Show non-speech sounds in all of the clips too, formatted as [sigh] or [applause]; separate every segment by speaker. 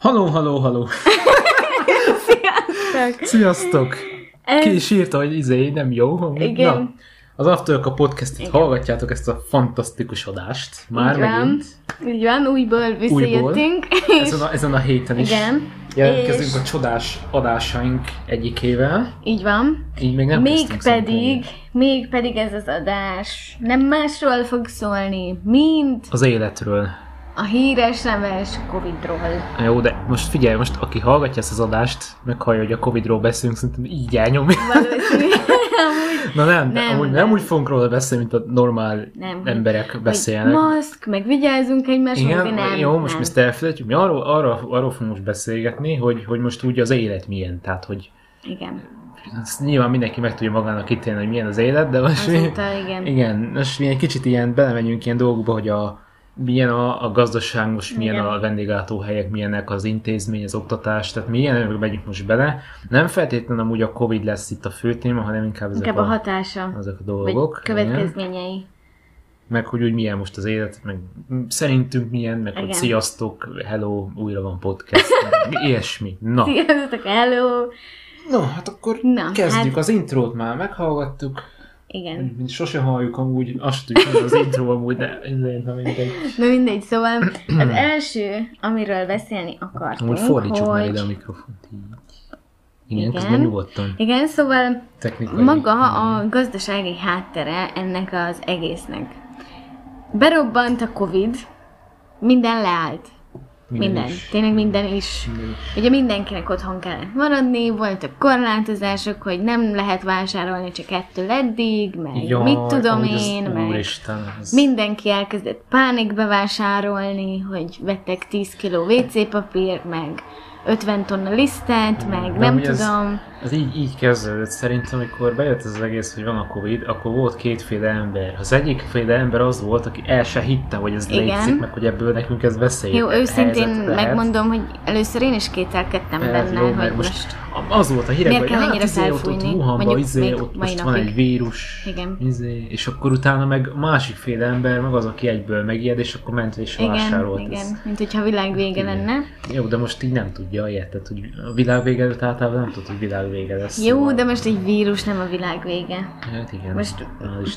Speaker 1: Haló, haló, haló. [laughs]
Speaker 2: Sziasztok!
Speaker 1: Sziasztok!
Speaker 2: Ez-
Speaker 1: Ki is írta, hogy izé nem jó.
Speaker 2: Igen.
Speaker 1: Na, az After a podcastet
Speaker 2: Igen.
Speaker 1: hallgatjátok ezt a fantasztikus adást. Már
Speaker 2: Így van.
Speaker 1: megint.
Speaker 2: Így van, újból visszajöttünk. [laughs]
Speaker 1: Ezen a, ezen a héten is
Speaker 2: Igen.
Speaker 1: jelentkezünk
Speaker 2: És-
Speaker 1: a csodás adásaink egyikével.
Speaker 2: Így van.
Speaker 1: Így még nem
Speaker 2: még pedig, még pedig ez az adás nem másról fog szólni, mint
Speaker 1: Az életről.
Speaker 2: A híres neves Covidról.
Speaker 1: Jó, de most figyelj, most aki hallgatja ezt az adást, meghallja, hogy a Covidról beszélünk, szerintem így elnyomja. [laughs] Na nem, nem, amúgy nem,
Speaker 2: nem.
Speaker 1: úgy fogunk róla beszélni, mint a normál
Speaker 2: Nem.
Speaker 1: emberek
Speaker 2: hogy
Speaker 1: beszélnek.
Speaker 2: maszk, meg vigyázzunk egymásra,
Speaker 1: Igen,
Speaker 2: nem.
Speaker 1: jó, most
Speaker 2: nem.
Speaker 1: mi ezt elfelejtjük. Mi arról, arról, arról fogunk most beszélgetni, hogy, hogy most úgy az élet milyen. Tehát, hogy
Speaker 2: Igen.
Speaker 1: ezt nyilván mindenki meg tudja magának ítélni, hogy milyen az élet, de most mi,
Speaker 2: Azóta, igen.
Speaker 1: igen, most mi egy kicsit ilyen belemegyünk ilyen dolgokba, hogy a, milyen a, a gazdaság, most milyen
Speaker 2: Igen.
Speaker 1: a vendéglátóhelyek, milyenek az intézmény, az oktatás, tehát mi ilyenekbe megyünk most bele. Nem feltétlenül amúgy a Covid lesz itt a fő téma, hanem inkább ezek,
Speaker 2: Inkább a
Speaker 1: a,
Speaker 2: hatása.
Speaker 1: ezek a
Speaker 2: Vagy
Speaker 1: dolgok. igen.
Speaker 2: következményei.
Speaker 1: meg hogy úgy milyen most az élet, meg szerintünk milyen, meg hogy
Speaker 2: Igen.
Speaker 1: sziasztok, hello, újra van podcast, [laughs] ilyesmi. Na,
Speaker 2: Sziasztok, hello!
Speaker 1: no, hát akkor
Speaker 2: Na,
Speaker 1: kezdjük.
Speaker 2: hát-
Speaker 1: Az intrót már meghallgattuk,
Speaker 2: Igen.
Speaker 1: mint sose halljuk amúgy, azt tudjuk, hogy az intro amúgy, de ezért nem mindegy.
Speaker 2: Na mindegy, szóval az első, amiről beszélni akartunk,
Speaker 1: Amúgy fordítsuk
Speaker 2: hogy...
Speaker 1: már ide a mikrofont így. Igen,
Speaker 2: Igen.
Speaker 1: nyugodtan.
Speaker 2: Igen, szóval
Speaker 1: Technikai.
Speaker 2: maga a gazdasági háttere ennek az egésznek. Berobbant a Covid, minden leállt. Minden.
Speaker 1: is.
Speaker 2: Tényleg minden is.
Speaker 1: Minden is.
Speaker 2: Ugye mindenkinek otthon kellett maradni, voltak korlátozások, hogy nem lehet vásárolni csak ettől eddig, meg
Speaker 1: Jaj,
Speaker 2: mit tudom
Speaker 1: amúgy az-
Speaker 2: én, meg
Speaker 1: Úristen, ez...
Speaker 2: mindenki elkezdett pánikba vásárolni, hogy vettek 10 kiló WC papír, meg 50 tonna lisztet, meg
Speaker 1: De
Speaker 2: nem
Speaker 1: amúgy ez-
Speaker 2: tudom.
Speaker 1: Ez így, így kezdődött. Szerintem, amikor bejött ez az egész, hogy van a Covid, akkor volt kétféle ember. Az egyikféle ember az volt, aki el se hitte, hogy ez
Speaker 2: Igen.
Speaker 1: létezik, meg hogy ebből nekünk ez veszély.
Speaker 2: Jó, őszintén
Speaker 1: lehet.
Speaker 2: megmondom, hogy először én is kételkedtem
Speaker 1: Hát,
Speaker 2: benne,
Speaker 1: jó,
Speaker 2: hogy most...
Speaker 1: most az volt a hírek, hogy hát, izé, ott, ott? Wuhanban, izé, ott most van
Speaker 2: napig.
Speaker 1: egy vírus,
Speaker 2: Igen.
Speaker 1: izé, és akkor utána meg a másik féle ember, meg az, aki egyből megijed, és akkor ment és
Speaker 2: Igen,
Speaker 1: vásárolt.
Speaker 2: igen,
Speaker 1: Ez-
Speaker 2: mint hogyha világ vége
Speaker 1: Igen.
Speaker 2: lenne.
Speaker 1: Jó, de most így nem tudja, érted, hogy a világ vége előtt általában nem tudod, hogy világ vége lesz.
Speaker 2: Jó,
Speaker 1: szóval-
Speaker 2: de most egy vírus nem a világ vége.
Speaker 1: Hát igen.
Speaker 2: Most-.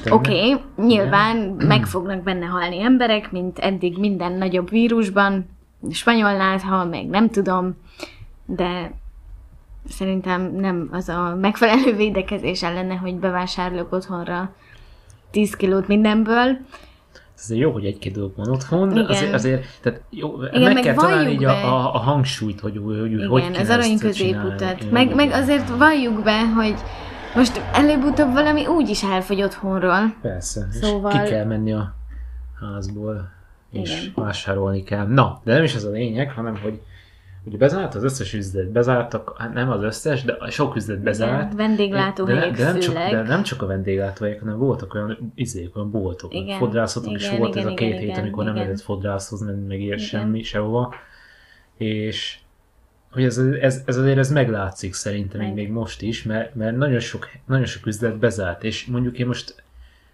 Speaker 2: Oké, okay, nyilván meg fognak benne halni emberek, mint eddig minden nagyobb vírusban, spanyolnál hal, meg nem tudom, de szerintem nem az a megfelelő védekezés ellene, hogy bevásárolok otthonra 10 kilót mindenből.
Speaker 1: Ez jó, hogy egy-két dolog van otthon, de
Speaker 2: Igen.
Speaker 1: azért, azért tehát jó,
Speaker 2: Igen,
Speaker 1: meg,
Speaker 2: meg
Speaker 1: kell találni így a,
Speaker 2: be.
Speaker 1: a, a, hangsúlyt, hogy, hogy, hogy
Speaker 2: Igen,
Speaker 1: hogy
Speaker 2: az arany középutat. Meg, meg azért valljuk be, hogy most előbb-utóbb valami úgy is elfogy otthonról.
Speaker 1: Persze,
Speaker 2: Szóval-
Speaker 1: és ki kell menni a házból, és
Speaker 2: Igen.
Speaker 1: vásárolni kell. Na, de nem is ez a lényeg, hanem hogy ugye bezárt az összes üzlet, bezártak, hát nem az összes, de sok üzlet bezárt.
Speaker 2: Igen, vendéglátóhelyek
Speaker 1: de, de, nem csak, de nem csak a vendéglátóhelyek, hanem voltak olyan izék, olyan boltok,
Speaker 2: Igen,
Speaker 1: igen, fodrászatok is
Speaker 2: igen,
Speaker 1: volt
Speaker 2: igen,
Speaker 1: ez a két
Speaker 2: igen,
Speaker 1: hét,
Speaker 2: igen,
Speaker 1: amikor nem
Speaker 2: igen.
Speaker 1: lehetett fodrászhoz menni, meg ilyen
Speaker 2: Igen.
Speaker 1: semmi, sehova. És hogy ez, ez, ez azért ez meglátszik szerintem
Speaker 2: Meg.
Speaker 1: még, most is, mert, mert nagyon, sok, nagyon sok üzlet bezárt, és mondjuk én most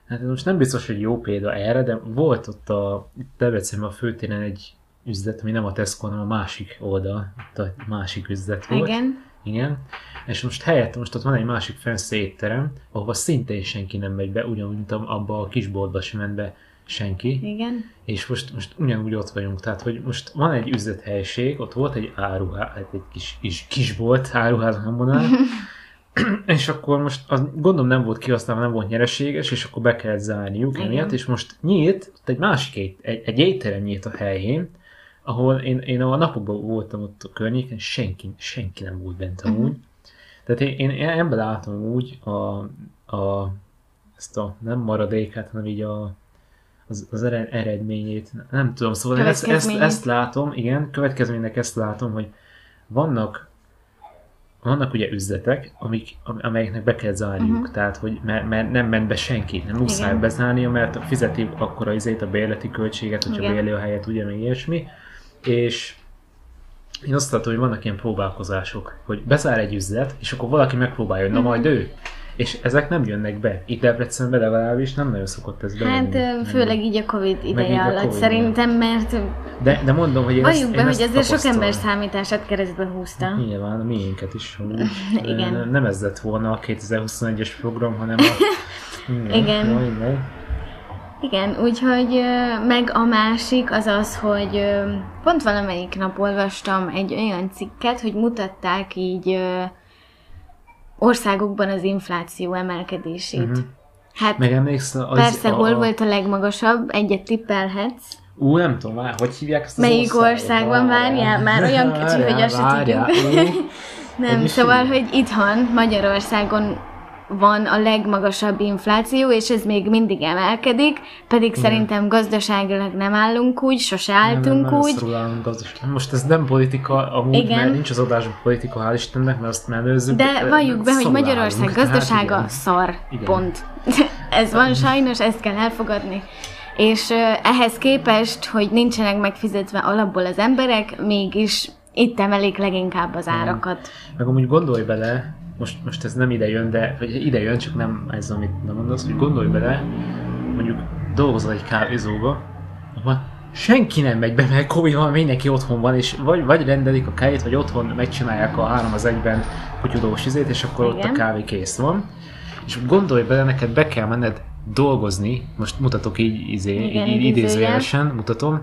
Speaker 1: Hát most nem biztos, hogy jó példa erre, de volt ott a Debrecenben a főtéren egy üzlet, ami nem a Tesco, hanem a másik oldal, a másik üzlet volt.
Speaker 2: Igen.
Speaker 1: Igen. És most helyett most ott van egy másik fensz étterem, ahova szintén senki nem megy be, ugyanúgy, mint abba a kisboltba sem ment be senki.
Speaker 2: Igen.
Speaker 1: És most, most ugyanúgy ott vagyunk, tehát hogy most van egy üzlethelyiség, ott volt egy áruház, hát egy kis, kis, kisbolt, áruház nem mondanám, [laughs] és akkor most az, gondolom nem volt kihasználva, nem volt nyereséges, és akkor be kellett zárniuk emiatt, és most nyílt, ott egy másik egy, egy étterem nyílt a helyén, ahol én, én a napokban voltam ott a környéken, senki, senki nem volt bent amúgy. Tehát én, én, ebben látom úgy a, a, ezt a nem maradékát, hanem így a, az, az ered- eredményét, nem tudom, szóval ezt, ezt, ezt látom, igen, következménynek ezt látom, hogy vannak vannak ugye üzletek, amik, am- amelyeknek be kell zárniuk,
Speaker 2: Mhm.
Speaker 1: uh-huh. tehát hogy mert, mert nem ment be senki, nem muszáj bezárnia, mert fizeti akkor a izét, a bérleti költséget, hogyha bérli a helyet, ugye, meg ilyesmi, és én azt látom, hogy vannak ilyen próbálkozások, hogy bezár egy üzlet, és akkor valaki megpróbálja, hogy na majd ő. és ezek nem jönnek be. Itt Debrecenben legalábbis nem nagyon szokott ez bejönni.
Speaker 2: Hát
Speaker 1: Nem.
Speaker 2: főleg így a Covid ideje alatt
Speaker 1: Covid
Speaker 2: szerintem, mert
Speaker 1: De, de mondom, hogy én
Speaker 2: valljuk
Speaker 1: ezt,
Speaker 2: be,
Speaker 1: én
Speaker 2: hogy azért sok ember számítását keresztbe húzta.
Speaker 1: Nyilván, a miénket is. amúgy. [laughs]
Speaker 2: Igen.
Speaker 1: Nem- ez lett volna a 2021-es program, hanem a... [laughs]
Speaker 2: Igen.
Speaker 1: Jó.
Speaker 2: Igen, úgyhogy meg a másik az az, hogy pont valamelyik nap olvastam egy olyan cikket, hogy mutatták így országokban az infláció emelkedését.
Speaker 1: Mhm.
Speaker 2: Hát
Speaker 1: Meg emlékszel, az,
Speaker 2: persze,
Speaker 1: a,
Speaker 2: hol volt a legmagasabb, egyet tippelhetsz.
Speaker 1: Ú, nem tudom már, hogy hívják ezt az
Speaker 2: Melyik országban? Várjál, már olyan kicsi, [laughs] hogy azt se tudjuk. [laughs] Nem, szóval, hogy itthon, Magyarországon van a legmagasabb infláció, és ez még mindig emelkedik, pedig szerintem gazdaságilag nem állunk úgy, sose álltunk
Speaker 1: nem, nem,
Speaker 2: úgy.
Speaker 1: ezt rólunk gazdaság. Most ez nem politika, amúgy,
Speaker 2: Igen.
Speaker 1: mert nincs az adásban politika, hál' Istennek, mert azt mellőzzük.
Speaker 2: De valljuk be, hogy Magyarország
Speaker 1: állunk, tehát
Speaker 2: gazdasága
Speaker 1: igen.
Speaker 2: szar.
Speaker 1: Igen.
Speaker 2: Pont. [laughs] Ez van sajnos, ezt kell elfogadni. És ehhez képest, hogy nincsenek megfizetve alapból az emberek, mégis itt emelik leginkább az árakat.
Speaker 1: Meg amúgy gondolj bele, most, most ez nem ide jön, de vagy ide jön, csak nem ez, amit nem mondasz, hogy gondolj bele, mondjuk dolgozol egy kávézóba, ahol senki nem megy be, mert Covid van, mindenki otthon van, és vagy, vagy rendelik a kávét, vagy otthon megcsinálják a három az egyben kutyudós izét, és akkor ott a
Speaker 2: Igen.
Speaker 1: kávé kész van. És gondolj bele, neked be kell menned dolgozni, most mutatok így, izé,
Speaker 2: Igen,
Speaker 1: így, így
Speaker 2: idézőjel.
Speaker 1: idézőjelesen, mutatom,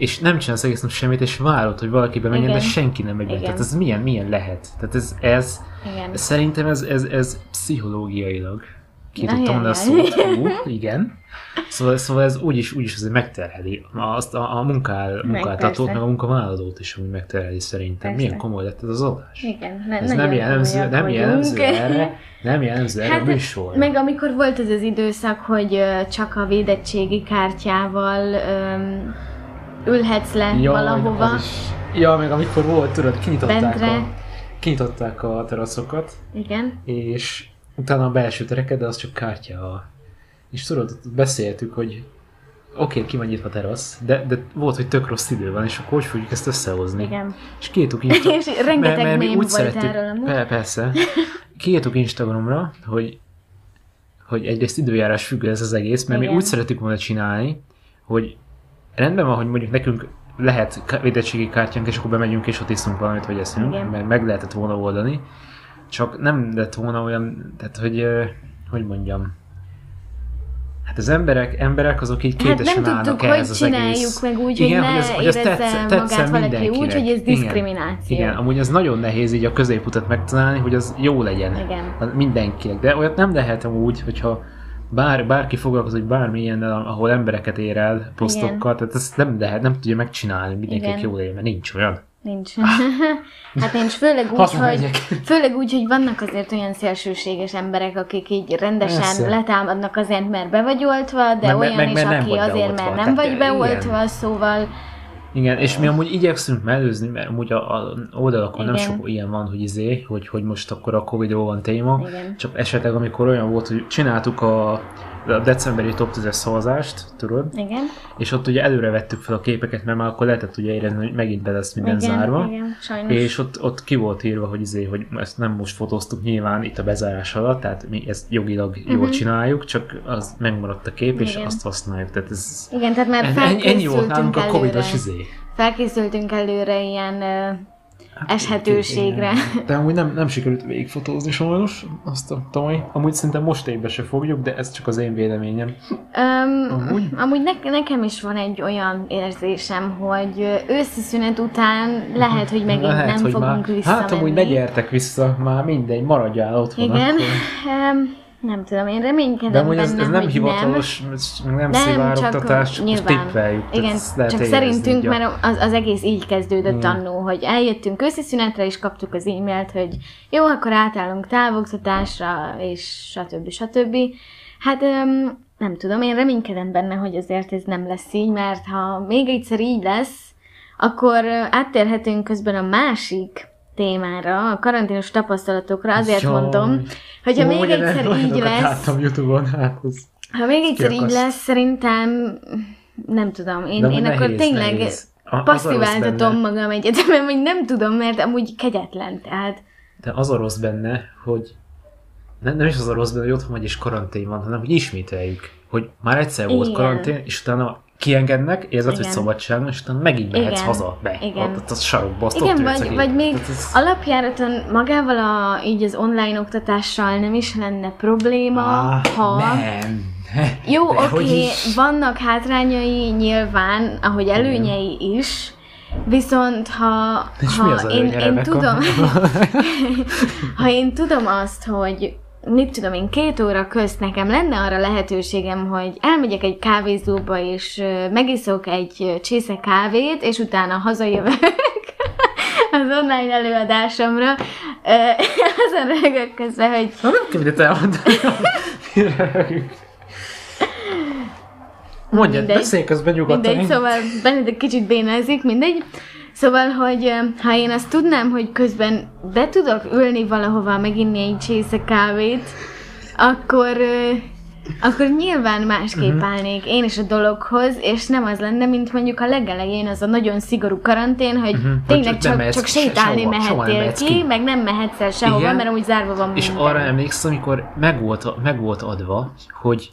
Speaker 1: és nem csinálsz egész nap semmit, és várod, hogy valaki bemenjen, de
Speaker 2: Igen.
Speaker 1: senki nem megy be. Tehát ez milyen, milyen lehet? Tehát ez, ez
Speaker 2: Igen.
Speaker 1: szerintem ez, ez, ez pszichológiailag ki tudtam a szót. Ú, igen. Szóval, szóval ez úgyis, úgyis azért megterheli azt a, a munkál, munkáltatót,
Speaker 2: persze.
Speaker 1: meg a munkavállalót is úgy megterheli szerintem.
Speaker 2: Persze.
Speaker 1: Milyen komoly lett ez az adás.
Speaker 2: Igen, ne,
Speaker 1: Ez nem jellemző, nem jellemző erre, [laughs] nem jellemző erre a
Speaker 2: Hát,
Speaker 1: műsor.
Speaker 2: meg amikor volt ez az időszak, hogy csak a védettségi kártyával öm, ülhetsz le
Speaker 1: Ja,
Speaker 2: valahova.
Speaker 1: is. Ja, meg amikor volt, tudod, kinyitották
Speaker 2: Bentre.
Speaker 1: a, kinyitották a teraszokat,
Speaker 2: Igen.
Speaker 1: és utána a belső tereket, de az csak kártya. És tudod, beszéltük, hogy oké, okay, ki van nyitva a terasz, de, de volt, hogy tök rossz idő van, és akkor hogy fogjuk ezt összehozni?
Speaker 2: Igen.
Speaker 1: És kiírtuk Insta- [laughs]
Speaker 2: És rengeteg
Speaker 1: mert
Speaker 2: mém
Speaker 1: úgy szerettük-
Speaker 2: erről amúgy.
Speaker 1: Per- persze. Kiírtuk Instagramra, hogy, hogy egyrészt időjárás függő ez az egész, mert
Speaker 2: Igen.
Speaker 1: mi úgy szerettük volna csinálni, hogy rendben van, hogy mondjuk nekünk lehet védettségi kártyánk, és akkor bemegyünk, és ott iszunk valamit, vagy eszünk,
Speaker 2: Igen.
Speaker 1: mert meg lehetett volna oldani. Csak nem lett volna olyan, tehát hogy, hogy mondjam, Hát az emberek, emberek azok így
Speaker 2: Hát
Speaker 1: kétesen
Speaker 2: nem
Speaker 1: állnak
Speaker 2: tudtuk, hogy
Speaker 1: az
Speaker 2: csináljuk
Speaker 1: egész.
Speaker 2: meg úgy,
Speaker 1: Igen,
Speaker 2: hogy ne
Speaker 1: hogy az- hogy
Speaker 2: érezze
Speaker 1: tetsz-
Speaker 2: magát valaki úgy, hogy ez
Speaker 1: Igen.
Speaker 2: diszkrimináció.
Speaker 1: Igen, amúgy az nagyon nehéz így a középutat megtalálni, hogy az jó legyen.
Speaker 2: Igen.
Speaker 1: Az Mindenkinek. De olyat nem lehet úgy, hogyha bár, bárki foglalkozik bármilyennel, ahol embereket ér el posztokkal, tehát ezt nem lehet, nem tudja megcsinálni, mindenkinek
Speaker 2: Igen.
Speaker 1: jó legyen, mert nincs olyan.
Speaker 2: Nincs. [laughs] hát nincs, főleg úgy, hogy, főleg úgy, hogy vannak azért olyan szélsőséges emberek, akik így rendesen
Speaker 1: Persze.
Speaker 2: letámadnak azért, mert be vagy oltva, de
Speaker 1: Meg-
Speaker 2: olyan
Speaker 1: meg-
Speaker 2: is, aki azért, mert nem vagy beoltva,
Speaker 1: igen.
Speaker 2: szóval
Speaker 1: Igen, és mi amúgy igyekszünk mellőzni, mert amúgy a, a oldalakon nem
Speaker 2: Igen.
Speaker 1: sok ilyen van, hogy izé, hogy, hogy most akkor a Covid-ról van téma.
Speaker 2: Igen.
Speaker 1: Csak esetleg, amikor olyan volt, hogy csináltuk a, a decemberi top 10-es szavazást, tudod,
Speaker 2: igen.
Speaker 1: és ott ugye előre vettük fel a képeket, mert már akkor lehetett ugye érezni, hogy megint be lesz minden
Speaker 2: igen,
Speaker 1: zárva.
Speaker 2: igen, sajnos.
Speaker 1: És ott, ott ki volt írva, hogy, izé, hogy ezt nem most fotóztuk nyilván itt a bezárás alatt, tehát mi ezt jogilag jól
Speaker 2: Mhm.
Speaker 1: csináljuk, csak az megmaradt a kép, és
Speaker 2: Igen.
Speaker 1: azt használjuk. Tehát ez
Speaker 2: Igen, tehát már
Speaker 1: ennyi, ennyi volt nálunk
Speaker 2: felkészültünk
Speaker 1: a. Covid-os izé.
Speaker 2: Felkészültünk előre ilyen eshetőségre.
Speaker 1: Igen. De amúgy nem, nem sikerült végigfotózni sajnos azt a tavaly. Amúgy szerintem most évbe se fogjuk, de ez csak az én véleményem.
Speaker 2: Um,
Speaker 1: Amúgy?
Speaker 2: amúgy ne, nekem is van egy olyan érzésem, hogy őszi szünet után lehet, hogy megint
Speaker 1: Lehet,
Speaker 2: nem
Speaker 1: hogy
Speaker 2: fogunk
Speaker 1: már,
Speaker 2: visszamenni.
Speaker 1: Hát amúgy ne gyertek vissza, már mindegy, maradjál otthon.
Speaker 2: Igen,
Speaker 1: Akkor.
Speaker 2: um, nem tudom, én reménykedem
Speaker 1: De amúgy ez,
Speaker 2: benne,
Speaker 1: ez nem hivatalos, ez nem, nem
Speaker 2: Nem,
Speaker 1: szivárogtatás, csak
Speaker 2: nyilván.
Speaker 1: tippeljük.
Speaker 2: Igen,
Speaker 1: lehet
Speaker 2: csak szerintünk,
Speaker 1: így
Speaker 2: mert az, az egész így kezdődött
Speaker 1: Igen.
Speaker 2: annó, hogy eljöttünk őszi szünetre, és kaptuk az e-mailt, hogy jó, akkor átállunk távoktatásra, és stb. stb. Hát nem tudom, én reménykedem benne, hogy azért ez nem lesz így, mert ha még egyszer így lesz, akkor áttérhetünk közben a másik témára, a karanténos tapasztalatokra, azért
Speaker 1: Jaj.
Speaker 2: mondom, hogyha
Speaker 1: Ó,
Speaker 2: még egyszer [laughs] így lesz,
Speaker 1: Láttam Youtube-on, hát
Speaker 2: ha még egyszer így lesz, szerintem nem tudom, én, én
Speaker 1: nehéz,
Speaker 2: akkor tényleg
Speaker 1: nehéz. A-
Speaker 2: passziváltatom magam egyetemen, hogy nem tudom, mert amúgy kegyetlen, tehát
Speaker 1: De az a rossz benne, hogy nem, nem is az a rossz benne, hogy otthon vagy és karantén van, hanem hogy ismételjük, hogy már egyszer volt
Speaker 2: Igen.
Speaker 1: karantén, és utána kiengednek, érzed, hogy
Speaker 2: Igen.
Speaker 1: szabadság van, és utána megint mehetsz
Speaker 2: Igen.
Speaker 1: haza, be,
Speaker 2: Igen.
Speaker 1: ott, ott a sarokba, azt
Speaker 2: Igen,
Speaker 1: ott
Speaker 2: vagy, vagy még
Speaker 1: ez-
Speaker 2: alapjáraton magával a, így az online oktatással nem is lenne probléma,
Speaker 1: Á,
Speaker 2: ha...
Speaker 1: Nem.
Speaker 2: Jó,
Speaker 1: hogy
Speaker 2: oké,
Speaker 1: is?
Speaker 2: vannak hátrányai nyilván, ahogy előnyei is, viszont ha,
Speaker 1: És
Speaker 2: ha
Speaker 1: mi az
Speaker 2: én, én tudom, [laughs] [laughs] ha én tudom azt, hogy mit tudom én, két óra közt nekem lenne arra lehetőségem, hogy elmegyek egy kávézóba, és megiszok egy csésze kávét, és utána hazajövök [laughs] az online előadásomra, [laughs] azon rögök közben, hogy
Speaker 1: Na nem kell mindent elmondani. Mondjad, beszélj közben nyugodtan.
Speaker 2: Mindegy, szóval Benedikt kicsit bénázik, mindegy. Szóval, hogy ha én azt tudnám, hogy közben be tudok ülni valahova, meginni egy csésze kávét, akkor, akkor nyilván másképp
Speaker 1: Mhm.
Speaker 2: állnék én is a dologhoz, és nem az lenne, mint mondjuk a legelején az a nagyon szigorú karantén, hogy
Speaker 1: hogy
Speaker 2: tényleg
Speaker 1: csak nem
Speaker 2: csak,
Speaker 1: mehetsz
Speaker 2: csak sétálni
Speaker 1: sehova, sehova
Speaker 2: mehettél
Speaker 1: mehetsz
Speaker 2: ki,
Speaker 1: ki.
Speaker 2: meg nem mehetsz el sehova,
Speaker 1: Igen.
Speaker 2: mert amúgy zárva van
Speaker 1: És
Speaker 2: minden.
Speaker 1: arra emlékszem, amikor meg volt, meg volt adva, hogy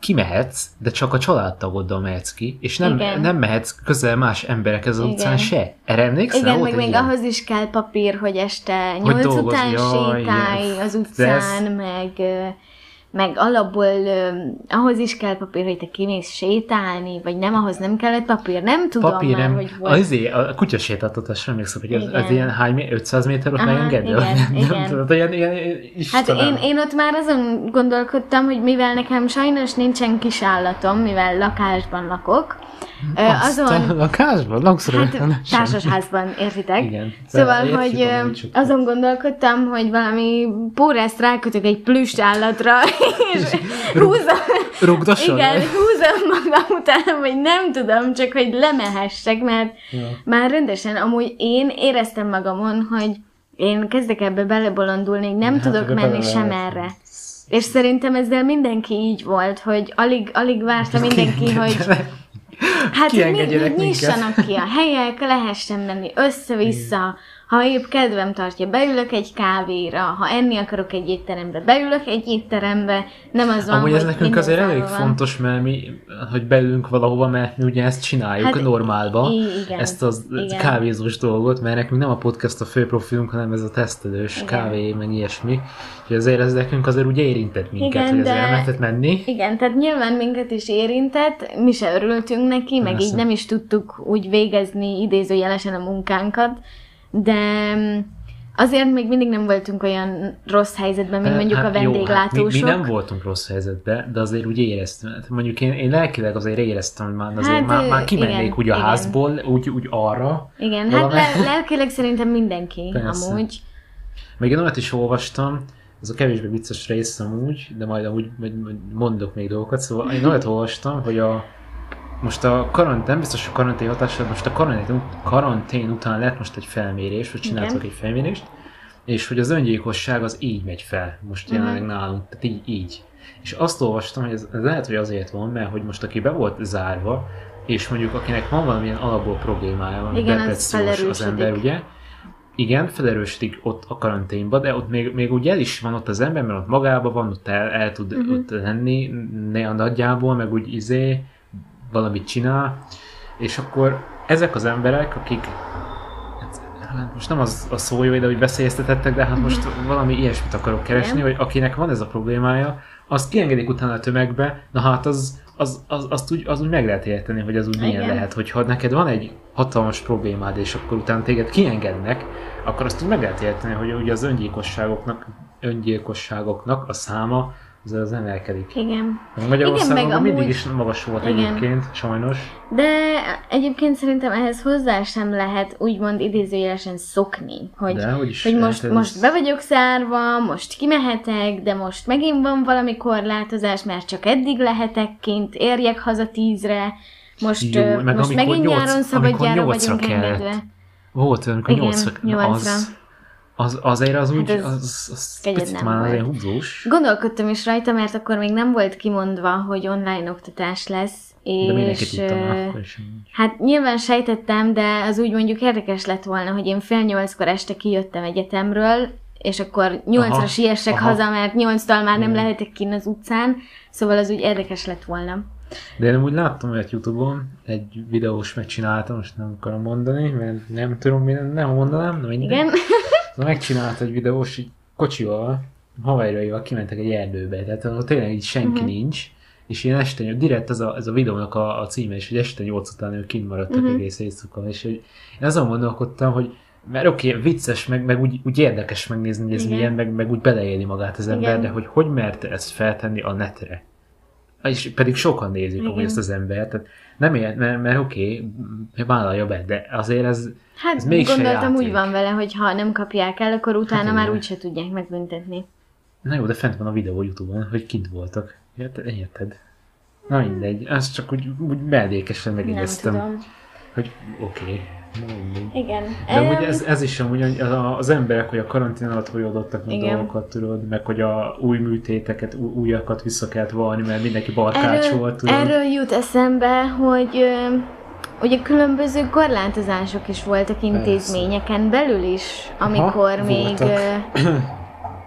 Speaker 1: kimehetsz, de csak a családtagoddal mehetsz ki, és nem,
Speaker 2: Igen.
Speaker 1: nem mehetsz közel más emberekhez az
Speaker 2: Igen.
Speaker 1: utcán se. Erre emlékszel?
Speaker 2: Igen, meg még
Speaker 1: ilyen?
Speaker 2: ahhoz is kell papír, hogy este nyolc után
Speaker 1: jaj,
Speaker 2: sétálj az utcán,
Speaker 1: ez-
Speaker 2: meg, meg alapból ö, ahhoz is kell papír, hogy te kimész sétálni, vagy nem, ahhoz nem kellett papír. Nem tudom
Speaker 1: Papír
Speaker 2: már,
Speaker 1: nem,
Speaker 2: hogy volt.
Speaker 1: az, izé, a kutyasétáltatásra emlékszem, hogy az, az
Speaker 2: Igen.
Speaker 1: ilyen hány, mé- 500 méter ott megengedő?
Speaker 2: igen,
Speaker 1: nem,
Speaker 2: igen.
Speaker 1: tudod, ilyen, ilyen,
Speaker 2: Hát én, én ott már azon gondolkodtam, hogy mivel nekem sajnos nincsen kisállatom, mivel lakásban lakok,
Speaker 1: Azt
Speaker 2: azon...
Speaker 1: a lakásban? Langszor
Speaker 2: Hát társasházban, értitek?
Speaker 1: Igen.
Speaker 2: Szóval,
Speaker 1: Értjük,
Speaker 2: hogy azon gondolkodtam, hogy valami pórázt rákötök egy plüss állatra, [laughs] és húzom,
Speaker 1: Rugdosson?
Speaker 2: igen, húzom magam után, vagy nem tudom, csak hogy lemehessek, mert
Speaker 1: Ja.
Speaker 2: már rendesen, amúgy én éreztem magamon, hogy én kezdek ebbe belebolondulni, nem
Speaker 1: Hát,
Speaker 2: tudok menni sem erre. És szerintem ezzel mindenki így volt, hogy alig, alig várta mindenki, hogy [laughs] Hát, hogy nyissanak ki a helyek, lehessen menni össze-vissza, ha épp kedvem tartja, beülök egy kávéra, ha enni akarok egy étterembe, beülök egy étterembe, nem az van,
Speaker 1: Amúgy ez nekünk azért elég
Speaker 2: van.
Speaker 1: fontos, mert mi, hogy beülünk valahova, mert mi ugye ezt csináljuk
Speaker 2: Hát,
Speaker 1: normálba,
Speaker 2: i- igen,
Speaker 1: ezt az
Speaker 2: igen.
Speaker 1: kávézós dolgot, mert nekünk nem a podcast a fő profilunk, hanem ez a tesztelős
Speaker 2: Igen.
Speaker 1: kávé, meg ilyesmi. Úgyhogy azért ez nekünk azért ugye érintett minket,
Speaker 2: Igen,
Speaker 1: hogy
Speaker 2: de-
Speaker 1: lehetett menni.
Speaker 2: Igen, tehát nyilván minket is érintett, mi se örültünk neki, meg
Speaker 1: Persze.
Speaker 2: így nem is tudtuk úgy végezni idézőjelesen a munkánkat, de mm, azért még mindig nem voltunk olyan rossz helyzetben, mint mondjuk a
Speaker 1: Hát jó,
Speaker 2: vendéglátósok.
Speaker 1: mi, mi, nem voltunk rossz helyzetben, de azért úgy éreztem. Hát mondjuk én, én lelkileg azért éreztem, hogy már, azért
Speaker 2: Hát,
Speaker 1: már, már kimennék
Speaker 2: igen,
Speaker 1: úgy a
Speaker 2: igen.
Speaker 1: házból, úgy, úgy arra.
Speaker 2: Igen, hát
Speaker 1: Valami-
Speaker 2: le- lelkileg szerintem mindenki
Speaker 1: Persze.
Speaker 2: amúgy.
Speaker 1: Még én olyat is olvastam, ez a kevésbé vicces rész amúgy, de majd amúgy majd majd mondok még dolgokat, szóval én olyat olvastam, hogy a most a karantén, nem biztos a karantén hatással, most a karantén, karantén után lett most egy felmérés, vagy csináltak
Speaker 2: Igen.
Speaker 1: egy felmérést, és hogy az öngyilkosság az így megy fel, most jelenleg nálunk, tehát így, így. És azt olvastam, hogy ez, ez lehet, hogy azért van, mert hogy most aki be volt zárva, és mondjuk akinek van valamilyen alapból problémája, van, depressziós az ember, ugye, igen, felerősödik ott a karanténba, de ott még, még úgy el is van ott az ember, mert ott magában van, ott el, el tud
Speaker 2: Mhm.
Speaker 1: uh-huh. ott lenni, ne a nagyjából, meg úgy izé, valamit csinál, és akkor ezek az emberek, akik hát, hát most nem az a szó jó ide, hogy veszélyeztetettek, de hát most valami ilyesmit akarok keresni,
Speaker 2: Igen.
Speaker 1: hogy akinek van ez a problémája, azt kiengedik utána a tömegbe, na hát az, az, az, azt úgy, az úgy meg lehet érteni, hogy az úgy milyen
Speaker 2: Igen.
Speaker 1: lehet, hogyha neked van egy hatalmas problémád, és akkor utána téged kiengednek, akkor azt úgy meg lehet érteni, hogy ugye az öngyilkosságoknak, öngyilkosságoknak a száma az, az emelkedik.
Speaker 2: Igen.
Speaker 1: Magyarországon
Speaker 2: meg
Speaker 1: Igen, mindig
Speaker 2: amúgy-
Speaker 1: is magas volt
Speaker 2: Igen.
Speaker 1: egyébként, sajnos.
Speaker 2: De egyébként szerintem ehhez hozzá sem lehet úgymond idézőjelesen szokni, hogy,
Speaker 1: De hogy
Speaker 2: hogy most,
Speaker 1: ez-
Speaker 2: most be vagyok szárva, most kimehetek, de most megint van valami korlátozás, mert csak eddig lehetek kint, érjek haza tízre, most,
Speaker 1: Jó, meg
Speaker 2: most megint
Speaker 1: nyolc-
Speaker 2: nyáron szabadjára vagyunk
Speaker 1: kellett.
Speaker 2: engedve.
Speaker 1: Volt, amikor
Speaker 2: Igen,
Speaker 1: az, az, azért az úgy,
Speaker 2: ez
Speaker 1: az, az picit már azért húzós.
Speaker 2: Gondolkodtam is rajta, mert akkor még nem volt kimondva, hogy online oktatás lesz,
Speaker 1: De mindenki
Speaker 2: és
Speaker 1: tudta már
Speaker 2: ö,
Speaker 1: akkor is. amúgy.
Speaker 2: Hát nyilván sejtettem, de az úgy mondjuk érdekes lett volna, hogy én fél nyolckor este kijöttem egyetemről, és akkor nyolcra
Speaker 1: Aha,
Speaker 2: siessek
Speaker 1: aha.
Speaker 2: haza, mert nyolctól már nem lehetek kinn az utcán, szóval az úgy érdekes lett volna.
Speaker 1: De én úgy láttam olyat Youtube-on, egy videós megcsináltam, most nem akarom mondani, mert nem tudom, mi nem mondanám, de mindegy.
Speaker 2: Igen? [laughs]
Speaker 1: Megcsinált egy videós, így kocsival, haverjaival kimentek egy erdőbe, tehát ahol tényleg így senki uh-huh. nincs, és ilyen este, direkt ez a, ez a videónak a, a címe is, hogy este 8 után ők kint maradtak uh-huh. egész éjszaka, és hogy én azon gondolkodtam, hogy mert oké, okay, vicces, meg, meg úgy, úgy, érdekes megnézni, hogy ez
Speaker 2: Igen.
Speaker 1: milyen, meg, meg úgy beleélni magát az ember,
Speaker 2: Igen.
Speaker 1: de hogy hogy merte ezt feltenni a netre? És pedig sokan nézik amúgy ezt az embert, tehát nem ér, mert, mert oké, okay, vállalja be, de azért ez,
Speaker 2: Hát
Speaker 1: Ez mégse
Speaker 2: gondoltam úgy van vele, hogy ha nem kapják el, akkor utána
Speaker 1: Hát
Speaker 2: már
Speaker 1: igen.
Speaker 2: úgyse tudják megbüntetni.
Speaker 1: Na jó, de fent van a videó Youtube-on, hogy kint voltak. Érted? Érted? Na mindegy, ezt csak úgy, úgy mellékesen megjegyeztem, hogy oké, okay.
Speaker 2: Igen.
Speaker 1: De
Speaker 2: Em,
Speaker 1: ez, ez is amúgy az, emberek, hogy a karantén alatt hogy adottak meg
Speaker 2: Igen.
Speaker 1: dolgokat, tudod, meg hogy a új műtéteket, új, újakat vissza kellett valni, mert mindenki barkács
Speaker 2: erről,
Speaker 1: volt, tudod.
Speaker 2: erről jut eszembe, hogy ugye különböző korlátozások is voltak intézményeken belül is, amikor
Speaker 1: Aha,
Speaker 2: még...
Speaker 1: voltak. [clears throat]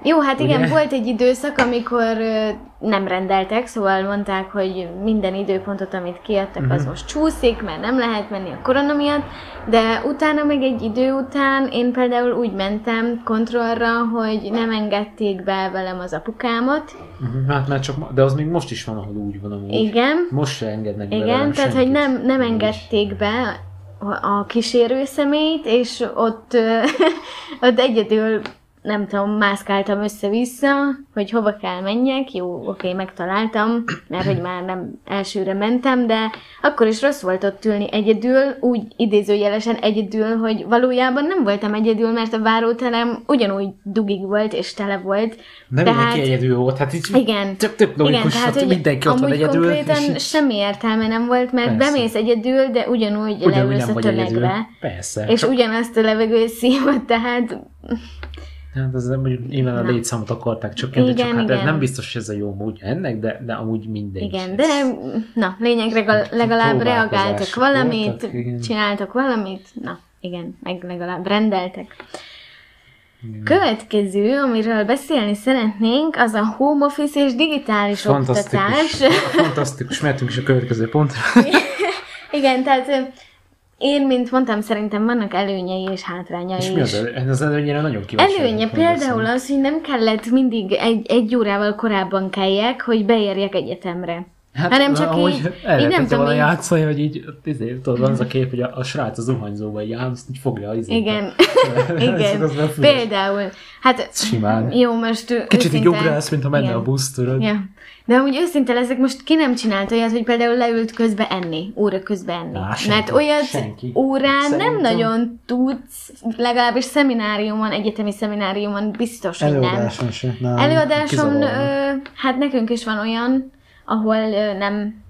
Speaker 2: Jó, hát igen,
Speaker 1: Ugye?
Speaker 2: volt egy időszak, amikor nem rendeltek, szóval mondták, hogy minden időpontot, amit kiadtak, az
Speaker 1: Mhm.
Speaker 2: most csúszik, mert nem lehet menni a korona miatt, de utána meg egy idő után én például úgy mentem kontrollra, hogy nem engedték be velem az apukámat.
Speaker 1: Mhm, Hát mert csak, de az még most is van, ahol úgy van amúgy.
Speaker 2: Igen,
Speaker 1: Most se engednek be
Speaker 2: igen,
Speaker 1: velem
Speaker 2: tehát hogy
Speaker 1: senkit.
Speaker 2: nem, nem
Speaker 1: Amúgy.
Speaker 2: engedték be a kísérő személyt, és ott, [laughs] ott egyedül nem tudom, mászkáltam össze-vissza, hogy hova kell menjek, jó, oké, megtaláltam, mert hogy már nem elsőre mentem, de akkor is rossz volt ott ülni egyedül, úgy idézőjelesen egyedül, hogy valójában nem voltam egyedül, mert a váróterem ugyanúgy dugig volt és tele volt.
Speaker 1: Nem
Speaker 2: tehát-
Speaker 1: mindenki egyedül volt, hát így
Speaker 2: Igen.
Speaker 1: tök, tök logikus,
Speaker 2: Igen, tehát,
Speaker 1: hogy
Speaker 2: hogy
Speaker 1: mindenki ott van egyedül.
Speaker 2: konkrétan
Speaker 1: és
Speaker 2: semmi értelme nem volt, mert
Speaker 1: Persze.
Speaker 2: bemész egyedül, de ugyanúgy
Speaker 1: ugyanúgy
Speaker 2: leülsz a tömegbe.
Speaker 1: Persze.
Speaker 2: És
Speaker 1: csak-
Speaker 2: ugyanazt a levegőt szívod, tehát
Speaker 1: Hát ez nem, mondjuk nyilván a létszámot akarták csökkenteni, csak hát ez
Speaker 2: igen.
Speaker 1: nem biztos, hogy ez a jó módja ennek, de, de amúgy mindegy.
Speaker 2: igen,
Speaker 1: Ez-
Speaker 2: de na, lényegre legalább, legalább reagáltak valamit,
Speaker 1: voltak, igen.
Speaker 2: csináltak valamit, na, igen, meg legalább rendeltek.
Speaker 1: Igen.
Speaker 2: Következő, amiről beszélni szeretnénk, az a home office és digitális
Speaker 1: Fantasztikus.
Speaker 2: oktatás.
Speaker 1: Fantasztikus, mehetünk is a következő pontra. [laughs]
Speaker 2: Igen, tehát én, mint mondtam, szerintem vannak előnyei és hátrányai
Speaker 1: És mi az, az előnyére nagyon kíváncsi
Speaker 2: Előnye például az, hogy nem kellett mindig egy, egy órával korábban kelljek, hogy beérjek egyetemre. hanem csak
Speaker 1: amúgy
Speaker 2: így- így nem tudom, így-
Speaker 1: játszani, hogy így, izé, tudod, van az a kép, hogy a, a srác az zuhanyzóba így áll, azt így fogja az.
Speaker 2: Igen, [laughs] [laughs] igen, például. Hát
Speaker 1: Simán.
Speaker 2: jó, most
Speaker 1: Kicsit így
Speaker 2: őszinte-
Speaker 1: ugrálsz, mint ha menne
Speaker 2: Igen.
Speaker 1: a busz, tudod.
Speaker 2: Ja. De amúgy őszinte leszek, most ki nem csinált olyat, hogy például leült közbe enni, óra közben enni.
Speaker 1: Á, senki,
Speaker 2: Mert olyat
Speaker 1: senki.
Speaker 2: órán
Speaker 1: Szerintem-
Speaker 2: nem nagyon tudsz, legalábbis szemináriumon, egyetemi szemináriumon biztos, hogy nem.
Speaker 1: Előadáson se. Nem,
Speaker 2: Előadáson, ö, hát nekünk is van olyan, ahol ö, nem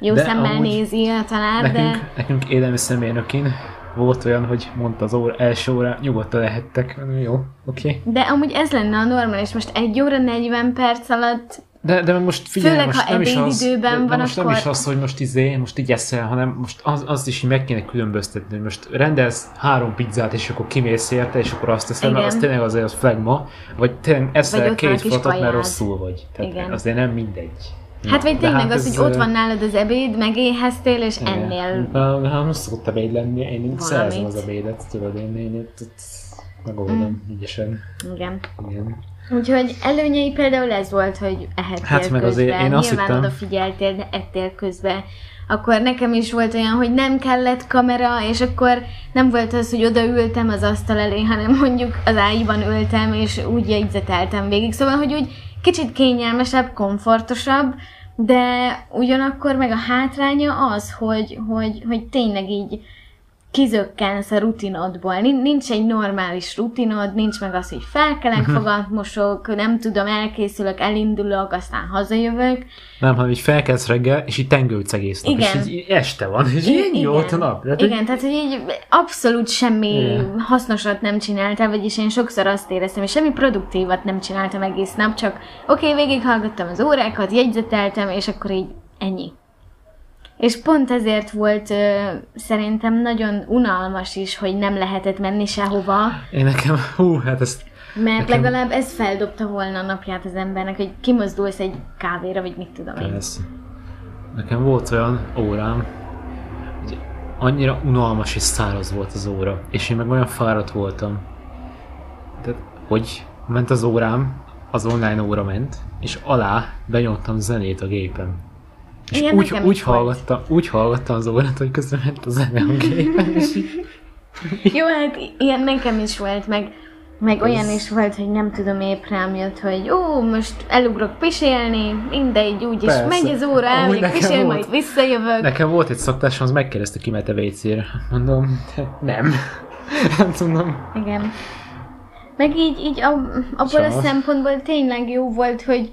Speaker 2: jó
Speaker 1: De
Speaker 2: szemmel nézi a tanár,
Speaker 1: Nekünk,
Speaker 2: de
Speaker 1: nekünk élelmiszermérnökén volt olyan, hogy mondta az óra, első óra, nyugodtan lehettek. Jó, oké. Okay.
Speaker 2: de amúgy ez lenne a normális, most egy óra 40 perc alatt
Speaker 1: De, de most figyelj,
Speaker 2: Főleg,
Speaker 1: most
Speaker 2: ha
Speaker 1: nem is az,
Speaker 2: ebédidőben
Speaker 1: de, de
Speaker 2: van,
Speaker 1: most nem
Speaker 2: akkor-
Speaker 1: is az, hogy most izé, most így eszel, hanem most az, azt is így meg kéne különböztetni, hogy most rendelsz három pizzát, és akkor kimész érte, és akkor azt teszed, mert az tényleg azért az flagma, vagy tényleg
Speaker 2: Vagy
Speaker 1: eszel
Speaker 2: a
Speaker 1: két
Speaker 2: kis
Speaker 1: fatot, mert rosszul vagy. Tehát
Speaker 2: Igen.
Speaker 1: azért nem mindegy.
Speaker 2: Hát vagy tényleg az,
Speaker 1: ez,
Speaker 2: hogy ott van nálad az ebéd, megéheztél, és
Speaker 1: igen.
Speaker 2: ennél.
Speaker 1: Na, nem szokott ebéd lenni, én szerzem az ebédet, tudod, én, én itt megoldom
Speaker 2: Mm.
Speaker 1: ügyesen.
Speaker 2: Igen.
Speaker 1: Igen.
Speaker 2: Úgyhogy előnyei például ez volt, hogy ehettél
Speaker 1: Hát meg
Speaker 2: közben,
Speaker 1: azért én azt
Speaker 2: nyilván
Speaker 1: hittem-
Speaker 2: odafigyeltél, de ettél közben. Akkor nekem is volt olyan, hogy nem kellett kamera, és akkor nem volt az, hogy odaültem az asztal elé, hanem mondjuk az ágyban ültem, és úgy jegyzeteltem végig. Szóval, hogy úgy kicsit kényelmesebb, komfortosabb, de ugyanakkor meg a hátránya az, hogy, hogy, hogy tényleg így kizökkensz a rutinodból. Nin- Nincs egy normális rutinod, nincs meg az, hogy felkelek,
Speaker 1: Mhm.
Speaker 2: fogat mosok, nem tudom, elkészülök, elindulok, aztán hazajövök.
Speaker 1: Nem, hanem így felkelsz reggel, és így tengődsz egész nap,
Speaker 2: Igen.
Speaker 1: és így, este van, és így volt a nap. Tehát,
Speaker 2: Igen, tehát hogy így abszolút semmi
Speaker 1: Igen.
Speaker 2: hasznosat nem csináltál, vagyis én sokszor azt éreztem, hogy semmi produktívat nem csináltam egész nap, csak oké, okay, végighallgattam az órákat, jegyzeteltem, és akkor így ennyi. És pont ezért volt ö, szerintem nagyon unalmas is, hogy nem lehetett menni sehova.
Speaker 1: Én nekem, hú, hát ezt
Speaker 2: Mert
Speaker 1: Nekem-
Speaker 2: legalább ez feldobta volna a napját az embernek, hogy kimozdulsz egy kávéra, vagy mit tudom én.
Speaker 1: Persze. Nekem volt olyan órám, hogy annyira unalmas és száraz volt az óra, és én meg olyan fáradt voltam. Tehát, hogy ment az órám, az online óra ment, és alá benyomtam zenét a gépen. És
Speaker 2: Igen,
Speaker 1: úgy, úgy, hallgattam, úgy hallgattam az órát, hogy közben ment a zene a gépen, és így,
Speaker 2: Jó, hát ilyen nekem is volt, meg, meg
Speaker 1: Ez-
Speaker 2: olyan is volt, hogy nem tudom, épp rám jött, hogy ó, most elugrok pisélni, mindegy, úgyis
Speaker 1: Persze.
Speaker 2: megy az óra, elmegyek pisél,
Speaker 1: volt.
Speaker 2: majd visszajövök.
Speaker 1: Nekem volt egy szoktásom, az megkérdezte ki mehet a WC-re. Mondom, nem. [laughs] Nem tudom.
Speaker 2: Igen. Meg így, így ab, abból a
Speaker 1: Sajnos.
Speaker 2: szempontból tényleg jó volt, hogy,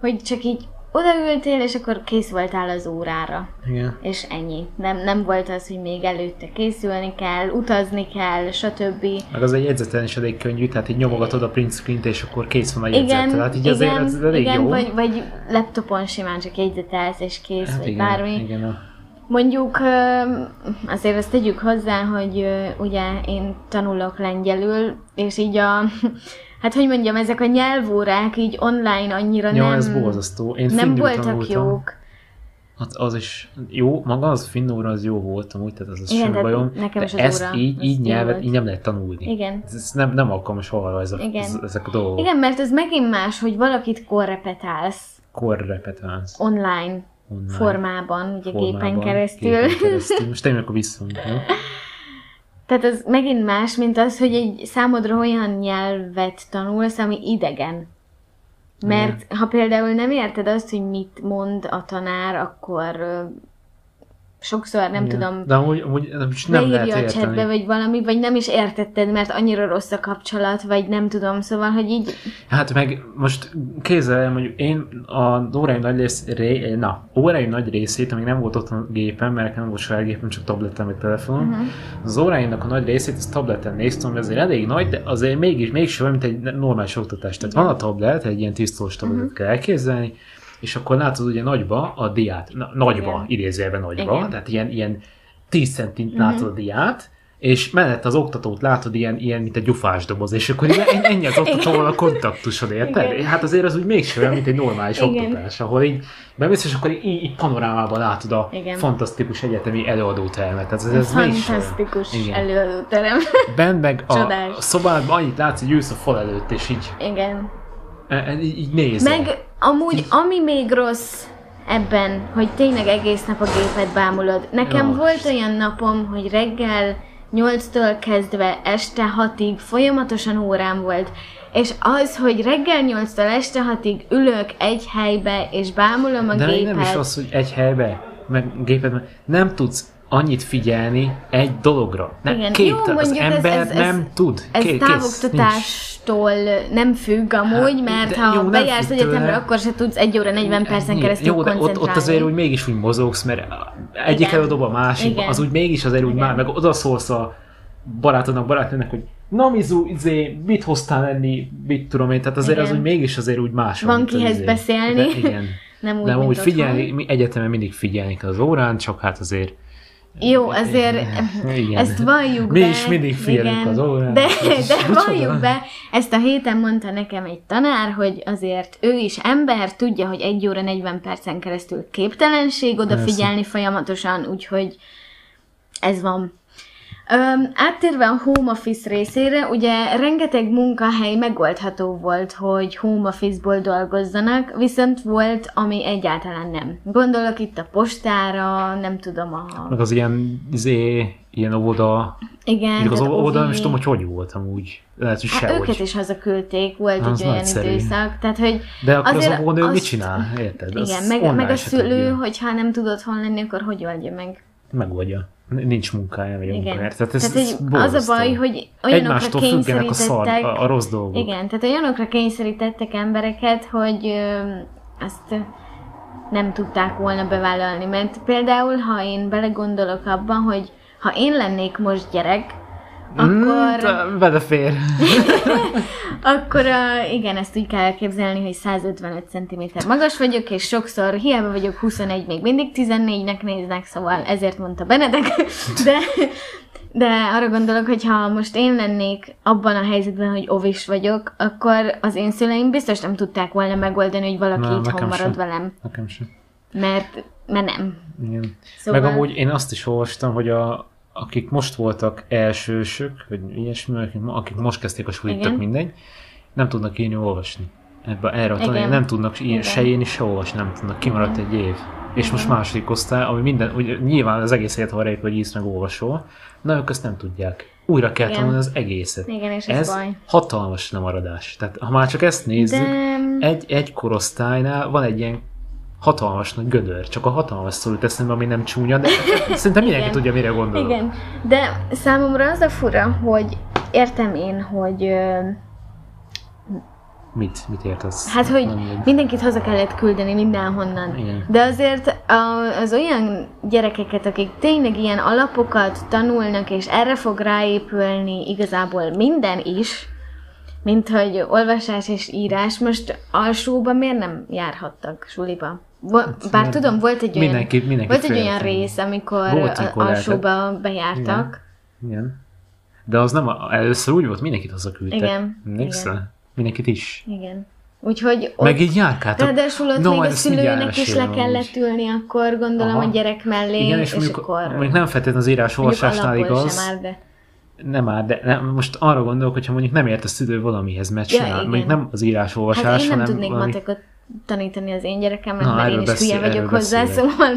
Speaker 2: hogy csak így odaültél, és akkor kész voltál az órára.
Speaker 1: Igen.
Speaker 2: És ennyi. Nem, nem volt az, hogy még előtte készülni kell, utazni kell, stb.
Speaker 1: Meg az egy jegyzeten is elég könnyű, tehát így nyomogatod a print screen-t, és akkor kész van a jegyzet.
Speaker 2: Igen,
Speaker 1: tehát így azért
Speaker 2: igen,
Speaker 1: ez elég
Speaker 2: igen
Speaker 1: jó.
Speaker 2: Vagy, vagy laptopon simán csak jegyzetelsz, és kész,
Speaker 1: hát
Speaker 2: vagy
Speaker 1: igen,
Speaker 2: bármi.
Speaker 1: igen,
Speaker 2: Mondjuk azért azt tegyük hozzá, hogy ugye én tanulok lengyelül, és így a, hát hogy mondjam, ezek a nyelvórák így online annyira
Speaker 1: ja,
Speaker 2: nem,
Speaker 1: ez borzasztó. Én
Speaker 2: nem voltak
Speaker 1: tanultam.
Speaker 2: jók.
Speaker 1: Az, az is jó, maga az finn óra az jó volt amúgy, tehát az, az
Speaker 2: Igen,
Speaker 1: semmi bajom.
Speaker 2: nekem
Speaker 1: de ezt
Speaker 2: óra,
Speaker 1: így, így nyelvet,
Speaker 2: volt.
Speaker 1: így nem lehet tanulni.
Speaker 2: Igen.
Speaker 1: Ez, ez nem, nem alkalmas arra ez a,
Speaker 2: Igen.
Speaker 1: ez, ezek a dolgok.
Speaker 2: Igen, mert az megint más, hogy valakit korrepetálsz
Speaker 1: Korrepetálsz.
Speaker 2: online,
Speaker 1: Online
Speaker 2: formában, ugye gépen
Speaker 1: formában,
Speaker 2: keresztül.
Speaker 1: Gépen keresztül. [laughs] Most tényleg akkor visszunk, jó?
Speaker 2: Tehát az megint más, mint az, hogy egy számodra olyan nyelvet tanulsz, ami idegen. Mert ha például nem érted azt, hogy mit mond a tanár, akkor sokszor nem
Speaker 1: Igen.
Speaker 2: tudom,
Speaker 1: De amúgy, amúgy nem, nem lehet
Speaker 2: a
Speaker 1: érteni.
Speaker 2: chatbe, vagy valami, vagy nem is értetted, mert annyira rossz a kapcsolat, vagy nem tudom, szóval, hogy így,
Speaker 1: Hát meg most kézzel, mondjuk én a óráim nagy rész, ré, na, óráim nagy részét, amíg nem volt otthon a gépen, mert nem volt saját gépem, csak tabletem vagy telefonom,
Speaker 2: Mhm.
Speaker 1: uh-huh. az óráimnak a nagy részét ezt tableten néztem, ami azért elég nagy, de azért mégis, mégis olyan, mint egy normális oktatás. Tehát van a tablet, egy ilyen tisztós tabletet
Speaker 2: Mhm.
Speaker 1: uh-huh. kell elképzelni, és akkor látod ugye nagyba a diát, na, nagyba,
Speaker 2: Igen.
Speaker 1: idézőjelben nagyba,
Speaker 2: Igen.
Speaker 1: Tehát ilyen, ilyen 10 centint látod a diát, és mellett az oktatót látod ilyen, ilyen mint egy gyufás doboz, és akkor ennyi az oktatóval a kontaktusod, érted?
Speaker 2: Igen.
Speaker 1: Hát azért az úgy mégsem olyan, mint egy normális
Speaker 2: Igen.
Speaker 1: oktatás, ahol így bemész, és akkor így, így panorámában látod a
Speaker 2: Igen.
Speaker 1: fantasztikus egyetemi előadótermet. Ez, ez mégsem.
Speaker 2: fantasztikus
Speaker 1: Igen.
Speaker 2: előadóterem.
Speaker 1: Bent meg a, a szobádban annyit látsz, hogy ülsz a fal előtt, és így,
Speaker 2: Igen.
Speaker 1: E- e- így, nézel.
Speaker 2: Meg amúgy, ami még rossz ebben, hogy tényleg egész nap a gépet bámulod. Nekem
Speaker 1: Jó.
Speaker 2: volt olyan napom, hogy reggel 8-től kezdve este 6-ig folyamatosan órám volt, és az, hogy reggel 8-tól este 6-ig ülök egy helybe, és bámulom a
Speaker 1: De
Speaker 2: gépet.
Speaker 1: nem is az, hogy egy helybe, meg géped, meg nem tudsz annyit figyelni egy dologra. Nem,
Speaker 2: Igen.
Speaker 1: Két,
Speaker 2: Jó,
Speaker 1: az
Speaker 2: ez-
Speaker 1: ember
Speaker 2: ez- ez-
Speaker 1: nem tud.
Speaker 2: Ez
Speaker 1: Ké- kész, nincs.
Speaker 2: távoktatástól nem függ amúgy,
Speaker 1: Hát,
Speaker 2: mert
Speaker 1: de
Speaker 2: ha
Speaker 1: jó, nem
Speaker 2: bejársz egyetemre, akkor se tudsz 1 óra 40 percen keresztül
Speaker 1: Jó, de ott, ott azért úgy mégis úgy mozogsz, mert egyik elődob a másik,
Speaker 2: Igen.
Speaker 1: az úgy mégis azért úgy
Speaker 2: Igen.
Speaker 1: már, meg odaszólsz a barátodnak, barátnőnek, hogy na Mizu, izé, mit hoztál enni, mit tudom én, tehát azért
Speaker 2: Igen.
Speaker 1: az úgy mégis azért úgy más.
Speaker 2: Van kihez
Speaker 1: izé.
Speaker 2: beszélni.
Speaker 1: De, igen. [laughs]
Speaker 2: Nem úgy, mint
Speaker 1: úgy figyelni, mi egyetemen mindig figyelni kell az órán, csak hát azért
Speaker 2: Jó, azért [laughs]
Speaker 1: Igen.
Speaker 2: ezt valljuk
Speaker 1: Mi
Speaker 2: be.
Speaker 1: is mindig figyelünk
Speaker 2: igen,
Speaker 1: az órán.
Speaker 2: De, de valljuk be, ezt a héten mondta nekem egy tanár, hogy azért ő is ember, tudja, hogy 1 óra 40 percen keresztül képtelenség odafigyelni folyamatosan, úgyhogy ez van. Öm, áttérve a home office részére, ugye rengeteg munkahely megoldható volt, hogy home office-ból dolgozzanak, viszont volt, ami egyáltalán nem. Gondolok itt a postára, nem tudom, a...
Speaker 1: Meg az ilyen, izé, ilyen óvoda,
Speaker 2: Igen,
Speaker 1: az óvoda, nem is tudom, hogy hogy volt amúgy. Lehet, hogy
Speaker 2: Hát őket
Speaker 1: sehogy.
Speaker 2: is hazaküldték, volt
Speaker 1: Az
Speaker 2: egy olyan
Speaker 1: nagyszerű.
Speaker 2: időszak, tehát hogy
Speaker 1: De akkor az
Speaker 2: azért
Speaker 1: óvónő mit
Speaker 2: azt-
Speaker 1: csinál? Érted? Az
Speaker 2: igen, meg, meg a szülő,
Speaker 1: tudja.
Speaker 2: hogyha nem tud otthon lenni, akkor hogy oldja meg?
Speaker 1: Megoldja. Nincs munkája, vagy
Speaker 2: Igen.
Speaker 1: munkája. Tehát, ez,
Speaker 2: tehát
Speaker 1: ez
Speaker 2: az a baj, hogy olyanokra
Speaker 1: függenek a szar,
Speaker 2: kényszerítettek...
Speaker 1: a, a rossz dolgok.
Speaker 2: Igen, tehát olyanokra kényszerítettek embereket, hogy ö, azt nem tudták volna bevállalni. Mert például, ha én belegondolok abban, hogy ha én lennék most gyerek, akkor...
Speaker 1: Mm, vele fér. [laughs]
Speaker 2: Akkor uh, igen, ezt úgy kell elképzelni, hogy 155 cm magas vagyok, és sokszor hiába vagyok 21, még mindig 14-nek néznek, szóval ezért mondta Benedek, [laughs] de De arra gondolok, hogy ha most én lennék abban a helyzetben, hogy ovis vagyok, akkor az én szüleim biztos nem tudták volna megoldani, hogy valaki
Speaker 1: Na,
Speaker 2: itthon marad
Speaker 1: sem.
Speaker 2: velem.
Speaker 1: Nekem sem.
Speaker 2: Mert, mert nem.
Speaker 1: Igen.
Speaker 2: Szóval...
Speaker 1: Meg amúgy én azt is olvastam, hogy a, akik most voltak elsősök, vagy ilyesmi, akik, akik most kezdték a sulit, tök mindegy, nem tudnak írni, olvasni. Ebbe, erre a tanulmány nem tudnak ír, se írni, se olvasni, nem tudnak. Kimaradt egy év. És most második osztály, ami minden, ugye, nyilván az egész élet arra épül, hogy írsz meg olvasol, na ők azt nem tudják. Újra kell
Speaker 2: Igen.
Speaker 1: tanulni az egészet.
Speaker 2: Igen, és ez,
Speaker 1: Ez
Speaker 2: baj.
Speaker 1: hatalmas lemaradás. Tehát ha már csak ezt nézzük,
Speaker 2: De...
Speaker 1: egy, egy korosztálynál van egy ilyen hatalmas nagy gödör. Csak a hatalmas szó jut eszembe, ami nem csúnya, de szerintem mindenki
Speaker 2: Igen.
Speaker 1: tudja, mire gondolok.
Speaker 2: Igen, de számomra az a fura, hogy értem én, hogy ö,
Speaker 1: Mit, mit értesz?
Speaker 2: hát, hogy
Speaker 1: Nem
Speaker 2: mindenkit haza kellett küldeni mindenhonnan.
Speaker 1: Igen.
Speaker 2: De azért az olyan gyerekeket, akik tényleg ilyen alapokat tanulnak, és erre fog ráépülni igazából minden is, mint hogy olvasás és írás, most alsóba miért nem járhattak suliba? Vo- Bár
Speaker 1: mert
Speaker 2: tudom, volt egy olyan,
Speaker 1: mindenki- mindenki
Speaker 2: volt egy olyan rész, amikor alsóba bejártak.
Speaker 1: Igen. De az nem, a- először úgy volt, mindenkit hazaküldtek.
Speaker 2: Igen,
Speaker 1: Emlékszel? Mindenkit is.
Speaker 2: Igen. Úgyhogy ott,
Speaker 1: Meg így járkáltak.
Speaker 2: ráadásul ott
Speaker 1: No,
Speaker 2: még a szülőnek is le kellett ülni, akkor gondolom
Speaker 1: Aha.
Speaker 2: a gyerek mellé,
Speaker 1: Igen,
Speaker 2: és,
Speaker 1: és mondjuk,
Speaker 2: akkor
Speaker 1: mondjuk nem feltétlenül az írás olvasásnál igaz.
Speaker 2: sem már, de
Speaker 1: Nem már, de nem, most arra gondolok, hogyha mondjuk nem ért a szülő valamihez, mert
Speaker 2: Ja,
Speaker 1: csinál.
Speaker 2: igen.
Speaker 1: Mondjuk nem az írás olvasás,
Speaker 2: hát én nem
Speaker 1: hanem
Speaker 2: tudnék
Speaker 1: valami...
Speaker 2: matekot tanítani az én gyerekemnek,
Speaker 1: Na,
Speaker 2: mert én is
Speaker 1: beszél-
Speaker 2: hülye vagyok hozzá,
Speaker 1: beszélek.
Speaker 2: szóval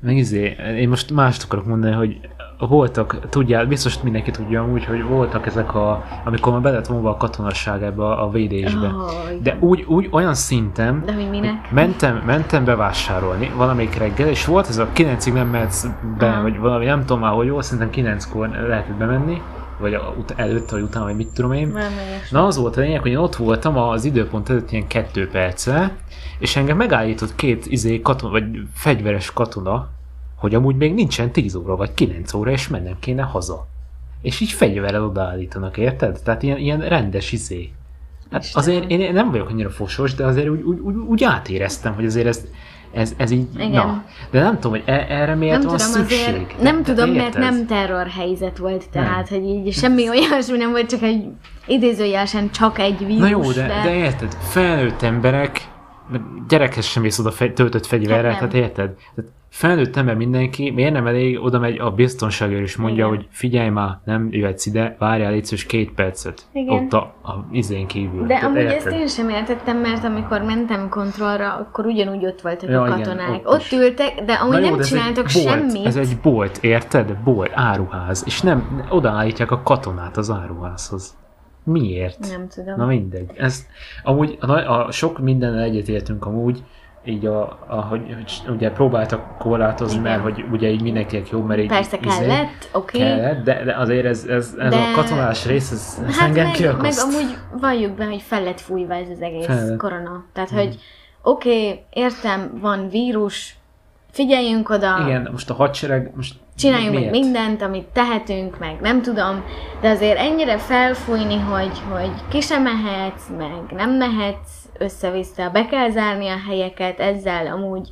Speaker 1: Meg izé, én most mást akarok mondani, hogy voltak, tudjál, biztos mindenki tudja amúgy, hogy voltak ezek a, amikor már be lett vonva a katonasság ebbe a, a védésbe.
Speaker 2: Igen.
Speaker 1: De úgy, úgy olyan szinten,
Speaker 2: De hogy minek?
Speaker 1: mentem, mentem bevásárolni valamelyik reggel, és volt ez a 9-ig nem mehetsz be,
Speaker 2: Aha.
Speaker 1: vagy valami, nem tudom már, hogy jó, szerintem 9-kor lehetett bemenni, vagy a, ut- előtt, vagy utána, vagy mit tudom én.
Speaker 2: Ilyesmi.
Speaker 1: Na az volt a lényeg, hogy én ott voltam az időpont előtt ilyen kettő perccel, és engem megállított két izé katona, vagy fegyveres katona, hogy amúgy még nincsen 10 óra, vagy 9 óra, és mennem kéne haza. És így fegyverrel odaállítanak, érted? Tehát ilyen, ilyen rendes izé. Hát
Speaker 2: Istenem.
Speaker 1: azért én nem vagyok annyira fosos, de azért úgy, úgy, úgy, úgy átéreztem, hogy azért ez, ez, ez így,
Speaker 2: Igen.
Speaker 1: na. De nem tudom, hogy e- erre miért
Speaker 2: Nem
Speaker 1: van
Speaker 2: tudom,
Speaker 1: szükség.
Speaker 2: azért, nem
Speaker 1: Te-
Speaker 2: tudom, mert nem terrorhelyzet volt, tehát, hogy így semmi [laughs] olyasmi nem volt, csak egy idézőjelesen csak egy vírus.
Speaker 1: Na jó, de, de érted, felnőtt emberek, gyerekhez sem mész oda fe, töltött fegyverrel,
Speaker 2: Hát nem.
Speaker 1: tehát érted? Tehát felnőtt ember mindenki, miért nem elég, oda megy a biztonságőr és mondja,
Speaker 2: Igen.
Speaker 1: hogy figyelj már, nem jöhetsz ide, várjál légy két percet.
Speaker 2: Igen.
Speaker 1: Ott a, a izén kívül.
Speaker 2: De
Speaker 1: Tehát
Speaker 2: amúgy
Speaker 1: érted?
Speaker 2: ezt én sem értettem, mert amikor mentem kontrollra, akkor ugyanúgy ott voltak
Speaker 1: Ja,
Speaker 2: a
Speaker 1: igen,
Speaker 2: katonák.
Speaker 1: ott
Speaker 2: ott,
Speaker 1: is.
Speaker 2: ültek, de amúgy
Speaker 1: Na jó,
Speaker 2: nem csináltak
Speaker 1: bolt,
Speaker 2: semmit.
Speaker 1: Ez egy bolt, érted? Bolt, áruház. És nem, odaállítják a katonát az áruházhoz. Miért?
Speaker 2: Nem tudom.
Speaker 1: Na mindegy. Ez, amúgy a, a sok mindennel egyetértünk amúgy, így a, a hogy, hogy ugye próbáltak korlátozni,
Speaker 2: Igen.
Speaker 1: mert hogy ugye így mindenkinek jó, mert így
Speaker 2: Persze
Speaker 1: izé,
Speaker 2: kellett, oké.
Speaker 1: kellett, de, de azért ez, ez, ez
Speaker 2: De-
Speaker 1: a katonás rész, ez, ez
Speaker 2: Hát
Speaker 1: engem
Speaker 2: meg, meg
Speaker 1: kiakaszt.
Speaker 2: amúgy valljuk be, hogy fel lett fújva ez az egész
Speaker 1: Fel
Speaker 2: korona. Tehát, hogy oké, okay, értem, van vírus, figyeljünk oda,
Speaker 1: Igen, most a hadsereg, most
Speaker 2: csináljunk meg
Speaker 1: miért?
Speaker 2: mindent, amit tehetünk, meg nem tudom, de azért ennyire felfújni, hogy, hogy ki sem mehetsz, meg nem mehetsz össze-vissza, be kell zárni a helyeket, ezzel amúgy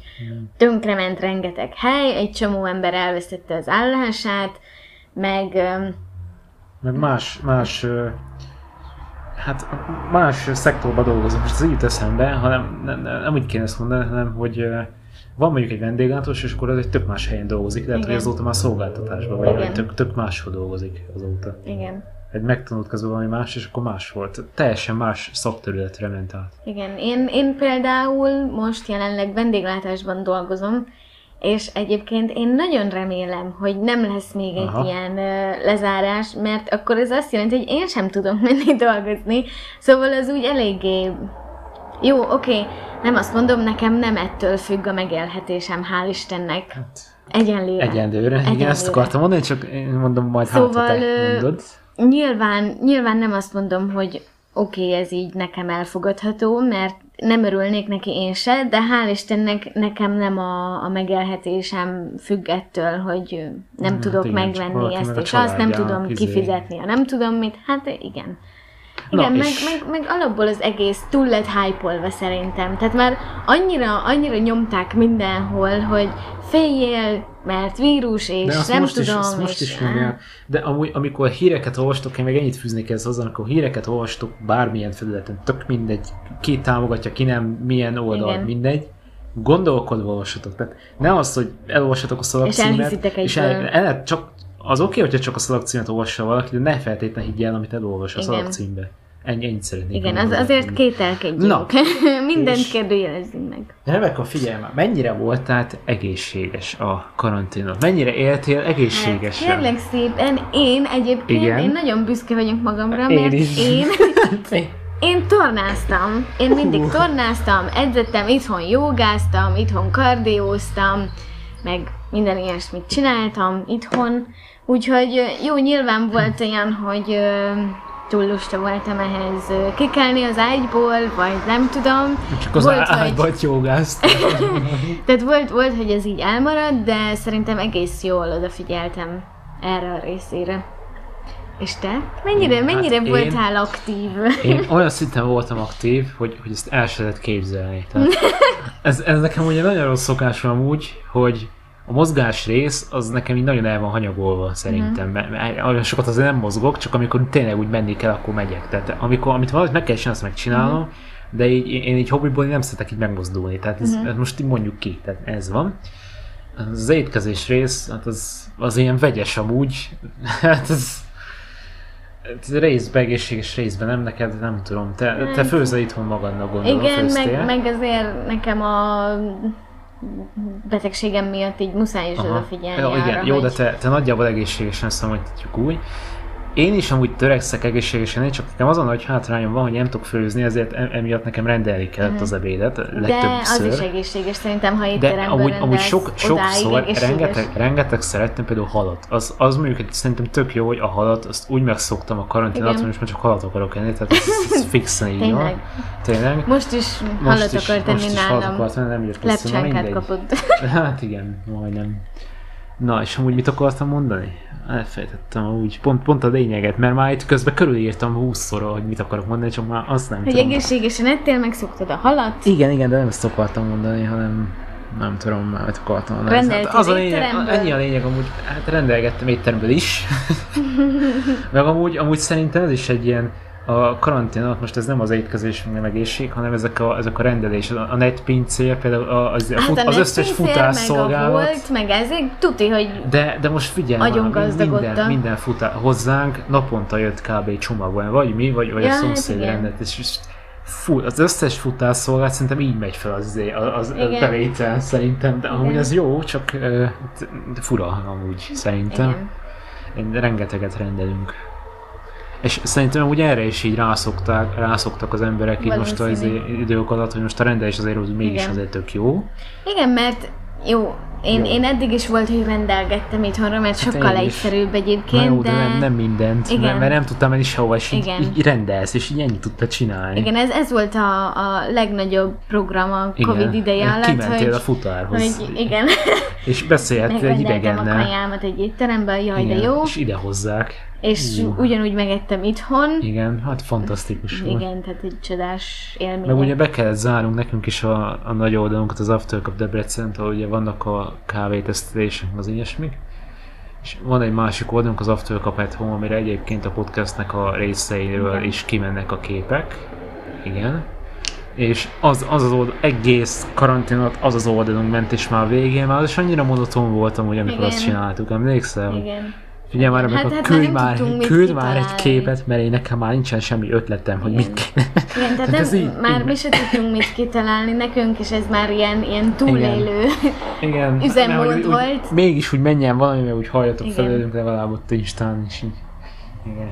Speaker 2: tönkrement rengeteg hely, egy csomó ember elvesztette az állását, meg
Speaker 1: Meg más, más, hát más szektorban dolgozom. Most az így eszembe, hanem nem, nem, nem úgy kéne ezt mondani, hanem hogy van mondjuk egy vendéglátós, és akkor az egy tök más helyen dolgozik. Lehet,
Speaker 2: Igen.
Speaker 1: hogy azóta már szolgáltatásban vagy tök, tök máshol dolgozik azóta.
Speaker 2: igen.
Speaker 1: Egy megtanult közben valami más, és akkor más volt. Teljesen más szakterületre ment át.
Speaker 2: Igen, én, én például most jelenleg vendéglátásban dolgozom, és egyébként én nagyon remélem, hogy nem lesz még egy
Speaker 1: Aha.
Speaker 2: ilyen ö, lezárás, mert akkor ez azt jelenti, hogy én sem tudok [laughs] menni dolgozni, szóval az úgy eléggé... Jó, oké, nem azt mondom, nekem nem ettől függ a megélhetésem, hál' Istennek.
Speaker 1: Hát,
Speaker 2: Egyenlőre.
Speaker 1: egyenlőre. Igen, ezt
Speaker 2: Egyenlőre.
Speaker 1: akartam mondani, csak én mondom majd hát,
Speaker 2: Szóval,
Speaker 1: te
Speaker 2: ö,
Speaker 1: mondod.
Speaker 2: Nyilván, nyilván nem azt mondom, hogy oké, okay, ez így nekem elfogadható, mert nem örülnék neki én se, de hál' Istennek nekem nem a, a megélhetésem függ ettől, hogy nem
Speaker 1: Hát
Speaker 2: tudok
Speaker 1: igen,
Speaker 2: megvenni ezt és azt, nem tudom
Speaker 1: izé.
Speaker 2: kifizetni, a nem tudom mit, hát igen. Igen, meg,
Speaker 1: és-
Speaker 2: meg, meg alapból az egész túl lett hype szerintem. Tehát már annyira, annyira nyomták mindenhol, hogy féljél, mert vírus, és
Speaker 1: De azt
Speaker 2: nem
Speaker 1: most
Speaker 2: tudom.
Speaker 1: is, azt most
Speaker 2: és,
Speaker 1: is nyomják. De amúgy, amikor híreket olvastok, én még ennyit fűznék ez hozzá, amikor híreket olvastok bármilyen felületen, tök mindegy, ki támogatja, ki nem, milyen oldal,
Speaker 2: Igen.
Speaker 1: mindegy, gondolkodva olvassatok. Tehát ne az, hogy elolvassatok a szalagcímet,
Speaker 2: elhiszitek
Speaker 1: és el, el, csak, az oké, hogyha csak a szalagcímet olvassa valaki, de ne feltétlenül higgye el, amit elolvas a szalagcímbe. Ennyi, ennyit szeretnék.
Speaker 2: Igen, az, azért kételkedjünk.
Speaker 1: Na. [laughs]
Speaker 2: Mindent
Speaker 1: És-
Speaker 2: kérdőjelezzünk meg.
Speaker 1: Rebeka, figyelj már, mennyire volt tehát egészséges a karanténod? Mennyire éltél
Speaker 2: Hát,
Speaker 1: egészségesen?
Speaker 2: kérlek szépen, én egyébként,
Speaker 1: Igen.
Speaker 2: én nagyon büszke vagyok magamra,
Speaker 1: Én
Speaker 2: mert
Speaker 1: is.
Speaker 2: én, [laughs] én tornáztam. Én mindig tornáztam, edzettem, itthon jogáztam, itthon kardióztam, meg minden ilyesmit csináltam itthon. Úgyhogy jó, nyilván volt olyan, hogy túl lusta voltam ehhez kikelni az ágyból, vagy nem tudom.
Speaker 1: Csak az
Speaker 2: volt,
Speaker 1: ágyban jogázt. [laughs]
Speaker 2: tehát volt, volt, hogy ez így elmaradt, de szerintem egész jól odafigyeltem erre a részére. És te? Mennyire,
Speaker 1: Hát
Speaker 2: mennyire
Speaker 1: én-
Speaker 2: voltál aktív?
Speaker 1: Én olyan szinten voltam aktív, hogy, hogy ezt el se lehet képzelni. Tehát [laughs] ez, ez nekem ugye nagyon rossz szokásom amúgy, hogy a mozgás rész az nekem így nagyon el van hanyagolva szerintem, mert, mert olyan sokat azért nem mozgok, csak amikor tényleg úgy menni kell, akkor megyek. Tehát amikor, amit valamit meg kell csinálni, azt megcsinálom, de így, én így hobbiból nem szeretek így megmozdulni, tehát ez, ez most így mondjuk ki, tehát ez van. Az étkezés rész, hát az, az ilyen vegyes amúgy, [laughs] hát ez, ez részben egészséges, részben nem, neked nem tudom. Te, te főzze itthon magadnak gondolom,
Speaker 2: Igen,
Speaker 1: főztél.
Speaker 2: meg, meg azért nekem a betegségem miatt így muszáj is odafigyelni
Speaker 1: Jó, igen,
Speaker 2: arra,
Speaker 1: jó,
Speaker 2: hogy...
Speaker 1: de te, te nagyjából egészségesen számolhatjuk úgy. Én is amúgy törekszek egészségesen, én csak nekem az a nagy hátrányom van, hogy nem tudok főzni, ezért em- emiatt nekem rendelni kellett az ebédet
Speaker 2: Mhm. De az
Speaker 1: legtöbbször.
Speaker 2: is egészséges szerintem, ha
Speaker 1: De
Speaker 2: étteremben
Speaker 1: amúgy, amúgy
Speaker 2: rendelsz,
Speaker 1: sok, sokszor rengeteg, rengeteg szerettem például halat. Az, az mondjuk hogy szerintem tök jó, hogy a halat, azt úgy megszoktam a karantén alatt, hogy most már csak halat akarok enni, tehát ez, ez [laughs] fixen így van.
Speaker 2: Tényleg.
Speaker 1: Tényleg.
Speaker 2: Most is hallat
Speaker 1: is-
Speaker 2: akart enni
Speaker 1: most is halat
Speaker 2: nálam.
Speaker 1: akart venni, nem jött
Speaker 2: Lepcsánkát kapott. [laughs]
Speaker 1: Hát igen, majdnem. Na, és amúgy mit akartam mondani? Elfejtettem úgy, pont, pont a lényeget, mert már itt közben körülírtam 20-szor, hogy mit akarok mondani, csak már azt nem
Speaker 2: Hogy
Speaker 1: tudom.
Speaker 2: egészségesen ettél, megszoktad a halat.
Speaker 1: Igen, igen, de nem ezt akartam mondani, hanem nem tudom már, mit akartam mondani.
Speaker 2: Rendeltél
Speaker 1: Hát az a lényeg, ennyi a lényeg, amúgy hát rendelgettem étteremből is. [laughs] Meg amúgy, amúgy szerintem ez is egy ilyen, a karantén alatt most ez nem az étkezés, meg egészség, hanem ezek a, ezek a rendelés, a a netpincér, például az, fut,
Speaker 2: Hát a
Speaker 1: az összes
Speaker 2: Netflixér, meg a
Speaker 1: futásszolgálat.
Speaker 2: volt, meg ezek, tuti, hogy
Speaker 1: De, de most figyelj, már, minden, minden futá, hozzánk naponta jött kb. csomagban, vagy mi, vagy, vagy
Speaker 2: Ja,
Speaker 1: a
Speaker 2: hát
Speaker 1: szomszéd
Speaker 2: igen.
Speaker 1: rendet, és, és fú, az összes futásszolgálat szerintem így megy fel az, az, az bevétel szerintem, de amúgy ez jó, csak de fura amúgy szerintem.
Speaker 2: igen.
Speaker 1: Rengeteget rendelünk. És szerintem úgy erre is így rászokták, rászoktak az emberek így most az idők alatt, hogy most a rendelés azért úgy mégis
Speaker 2: Igen.
Speaker 1: azért tök jó.
Speaker 2: Igen, mert jó, én,
Speaker 1: Jó.
Speaker 2: én eddig is volt, hogy rendelgettem itthonra, mert sokkal
Speaker 1: én is.
Speaker 2: egyszerűbb
Speaker 1: Na
Speaker 2: egyébként,
Speaker 1: jó, de,
Speaker 2: de...
Speaker 1: nem, nem mindent,
Speaker 2: Igen.
Speaker 1: mert, mert nem tudtam menni sehova, és így,
Speaker 2: Igen.
Speaker 1: így rendelsz, és így ennyit tudtad csinálni.
Speaker 2: Igen, ez, ez volt a, a legnagyobb program a
Speaker 1: Igen.
Speaker 2: Covid ideje alatt,
Speaker 1: Kimentél
Speaker 2: hogy,
Speaker 1: a futárhoz,
Speaker 2: hogy igen,
Speaker 1: és beszélhettél egy
Speaker 2: megrendeltem a
Speaker 1: idegennel.
Speaker 2: kajámat egy étteremben, jaj, de
Speaker 1: Igen,
Speaker 2: jó,
Speaker 1: És ide hozzák.
Speaker 2: És
Speaker 1: Ú.
Speaker 2: ugyanúgy megettem itthon,
Speaker 1: Igen, hát fantasztikus volt.
Speaker 2: igen, tehát egy csodás élmény.
Speaker 1: Meg ugye be kellett zárnunk nekünk is a, a nagy oldalunkat, az After Cup debrecen ahol ugye vannak a kávétesztelések, az ilyesmik. És van egy másik oldalunk, az After Cup at Home, amire egyébként a podcastnek a részeiről
Speaker 2: Igen.
Speaker 1: is kimennek a képek. Igen. És az az, az oldal, egész karantén alatt az az oldalunk ment, és már végén már az is annyira monoton voltam, hogy amikor
Speaker 2: Igen.
Speaker 1: azt csináltuk, emlékszel?
Speaker 2: Igen.
Speaker 1: Figyelj már,
Speaker 2: Hát-
Speaker 1: hát,
Speaker 2: hát már
Speaker 1: küld
Speaker 2: nem
Speaker 1: már, küld már egy képet, mert én nekem már nincsen semmi ötletem, hogy mit kéne. [laughs]
Speaker 2: Igen, tehát
Speaker 1: Tehát ez
Speaker 2: nem,
Speaker 1: így-
Speaker 2: már
Speaker 1: így-
Speaker 2: mi se tudtunk mit kitalálni nekünk, és ez már ilyen, ilyen túlélő.
Speaker 1: Igen. [laughs]
Speaker 2: üzemmód
Speaker 1: mert hogy úgy-
Speaker 2: volt.
Speaker 1: Mégis úgy menjen valami, mert úgy halljatok felőlünk legalább ott Instán is így. Igen.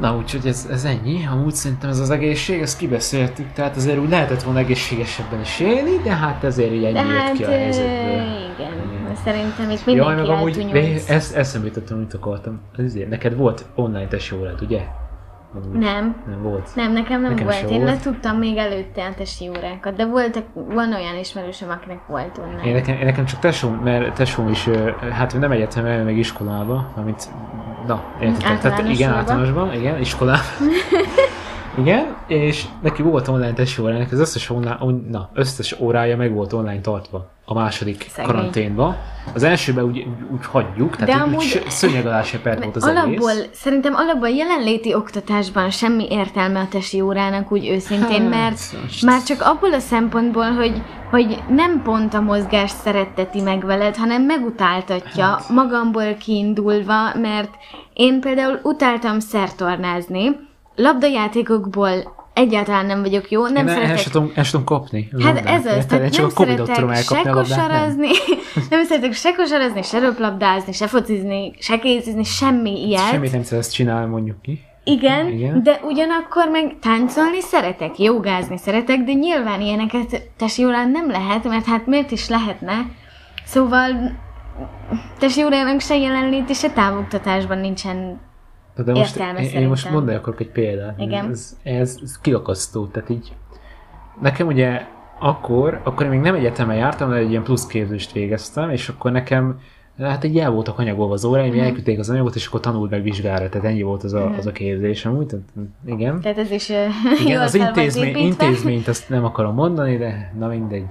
Speaker 1: Na úgyhogy ez, ez ennyi, amúgy szerintem ez az egészség, ezt kibeszéltük, tehát azért úgy lehetett volna egészségesebben is élni, de hát ezért így ennyi
Speaker 2: hát
Speaker 1: ki a
Speaker 2: ö,
Speaker 1: helyzetből.
Speaker 2: igen, szerintem itt
Speaker 1: Jaj,
Speaker 2: mindenki
Speaker 1: meg amúgy ezt eszembe jutottam, amit akartam. Ezért, neked volt online tesi órád, ugye?
Speaker 2: Nem.
Speaker 1: Nem volt.
Speaker 2: Nem, nekem nem
Speaker 1: Nekem
Speaker 2: volt. Én
Speaker 1: volt.
Speaker 2: letudtam még előtte a tesi órákat, de voltak, van olyan ismerősöm, akinek volt online.
Speaker 1: Én nekem, én nekem csak tesóm, mert tesóm is, hát ő nem egyetemre, meg iskolába, amit, na, értitek, tehát igen,
Speaker 2: általánosban,
Speaker 1: igen, iskolában. [laughs] igen, és neki volt online tesi órának, az összes, online, on- na, összes órája meg volt online tartva a második
Speaker 2: Szegény.
Speaker 1: karanténban. Az elsőben úgy, úgy hagyjuk, tehát
Speaker 2: De
Speaker 1: úgy,
Speaker 2: amúgy-
Speaker 1: úgy szőnyeg alá sepert volt az
Speaker 2: alapból,
Speaker 1: egész.
Speaker 2: szerintem alapból jelenléti oktatásban semmi értelme a tesi órának úgy őszintén,
Speaker 1: Hát,
Speaker 2: mert
Speaker 1: most-
Speaker 2: már csak abból a szempontból, hogy, hogy nem pont a mozgást szeretteti meg veled, hanem megutáltatja
Speaker 1: Hát.
Speaker 2: magamból kiindulva, mert én például utáltam szertornázni, labdajátékokból egyáltalán nem vagyok jó, nem
Speaker 1: Én el
Speaker 2: szeretek
Speaker 1: sem tudom, el sem tudom kapni.
Speaker 2: Hát
Speaker 1: labdát,
Speaker 2: ez az, tehát
Speaker 1: csak
Speaker 2: nem
Speaker 1: a tudom
Speaker 2: szeretek
Speaker 1: elkapni
Speaker 2: se
Speaker 1: labdát, nem.
Speaker 2: kosarazni, [laughs] nem szeretek se kosarazni, se röplabdázni, se focizni, se kézizni, semmi ilyet.
Speaker 1: Semmit nem szeretsz csinálni, mondjuk ki.
Speaker 2: Igen,
Speaker 1: Igen.
Speaker 2: de ugyanakkor meg táncolni szeretek, jogázni szeretek, de nyilván ilyeneket tesi órán nem lehet, mert hát miért is lehetne? Szóval tesi órának se jelenléti, se távoktatásban nincsen
Speaker 1: De most,
Speaker 2: Értelme
Speaker 1: én, én most mondani akarok egy példát.
Speaker 2: Igen.
Speaker 1: Ez, ez, ez kiakasztó, tehát így nekem ugye akkor, akkor én még nem egyetemen jártam, de egy ilyen plusz képzést végeztem, és akkor nekem hát így el voltak anyagolva az óráim, mm. elküldték az anyagot, és akkor tanult meg vizsgára, tehát ennyi volt az a, az a képzés amúgy, tehát igen.
Speaker 2: Tehát ez is
Speaker 1: Igen, [laughs] az intézmény, intézményt azt nem akarom mondani, de na mindegy.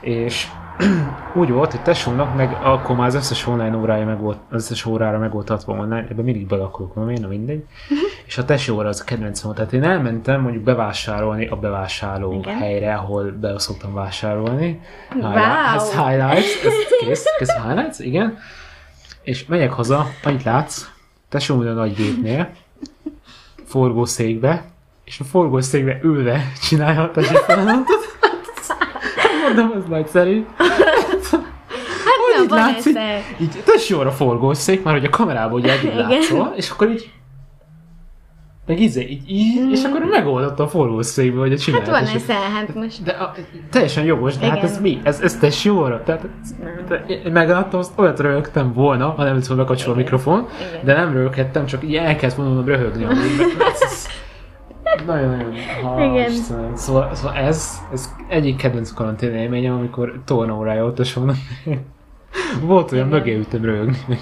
Speaker 1: És [clears throat] úgy volt, hogy tesónak meg akkor már az összes online órája meg volt, az összes órára meg volt adva online, ebben mindig bele akarok mondani, na mindegy. [laughs] És a tesó óra az a kedvencem volt. Tehát én elmentem mondjuk bevásárolni a bevásárló
Speaker 2: Igen.
Speaker 1: helyre, ahol be szoktam vásárolni.
Speaker 2: Wow.
Speaker 1: Ez highlights, ez kész, kész highlights, igen. És megyek haza, annyit látsz, tesóm a nagy gépnél, forgószékbe, és a forgószékbe ülve csinálja a feladatot. Mondom, ez nagyszerű.
Speaker 2: Hát na,
Speaker 1: így
Speaker 2: van
Speaker 1: látszik?
Speaker 2: esze.
Speaker 1: Így tess jóra forgószék, már hogy a kamerából ugye eddig látszol, és akkor így meg izé, így, így és akkor megoldotta a forgószékbe, hogy a
Speaker 2: Hát
Speaker 1: csinálja.
Speaker 2: van esze, hát most.
Speaker 1: de a, teljesen jogos, de hát
Speaker 2: Igen.
Speaker 1: ez mi? Ez, ez tess jóra? Tehát én megláttam, azt olyat röhögtem volna, ha nem volna bekapcsolva a mikrofon,
Speaker 2: Igen.
Speaker 1: de nem röhöghettem, csak így elkezd mondanom röhögni. mert ez- [laughs] Nagyon-nagyon.
Speaker 2: Igen.
Speaker 1: Szóval, szóval ez, ez egyik kedvenc karantén élményem, amikor tornaórája ott a [laughs] Volt olyan, mögé ültem röhögni. [laughs]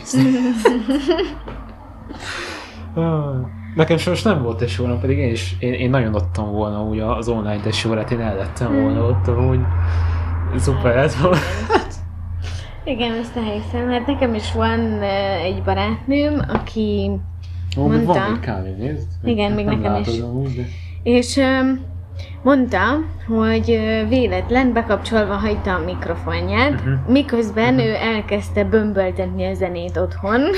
Speaker 1: Ah, Nekem sajnos nem volt tesóra, pedig én is, én, én nagyon adtam volna úgy az online tesórát, én ellettem volna ott amúgy. Szuper ez volt.
Speaker 2: Igen, ezt elhiszem. Hát nekem is van ö, egy barátnőm, aki
Speaker 1: Ó,
Speaker 2: Mondta.
Speaker 1: van még kávé, nézd.
Speaker 2: Igen, még nekem
Speaker 1: látod
Speaker 2: is.
Speaker 1: Amúgy, de...
Speaker 2: És mondta, hogy véletlen bekapcsolva hagyta a mikrofonját,
Speaker 1: Mhm.
Speaker 2: miközben ő elkezdte bömböltetni a zenét otthon. [laughs]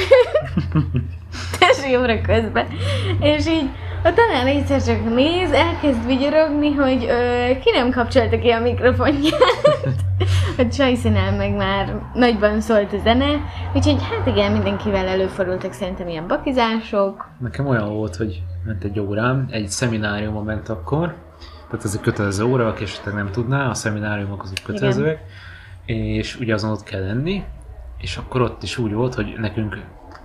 Speaker 2: [laughs] Tesi óra közben. És így a tanár egyszer csak néz, elkezd vigyorogni, hogy ö, ki nem kapcsolta ki a mikrofonját. [laughs] a Csajszínál meg már nagyban szólt a zene, úgyhogy hát igen, mindenkivel előfordultak szerintem ilyen bakizások.
Speaker 1: Nekem olyan volt, hogy ment egy órám, egy szemináriumon ment akkor, tehát ez egy kötelező óra, aki esetleg nem tudná, a szemináriumok azok kötelezőek, és ugye azon ott kell lenni, és akkor ott is úgy volt, hogy nekünk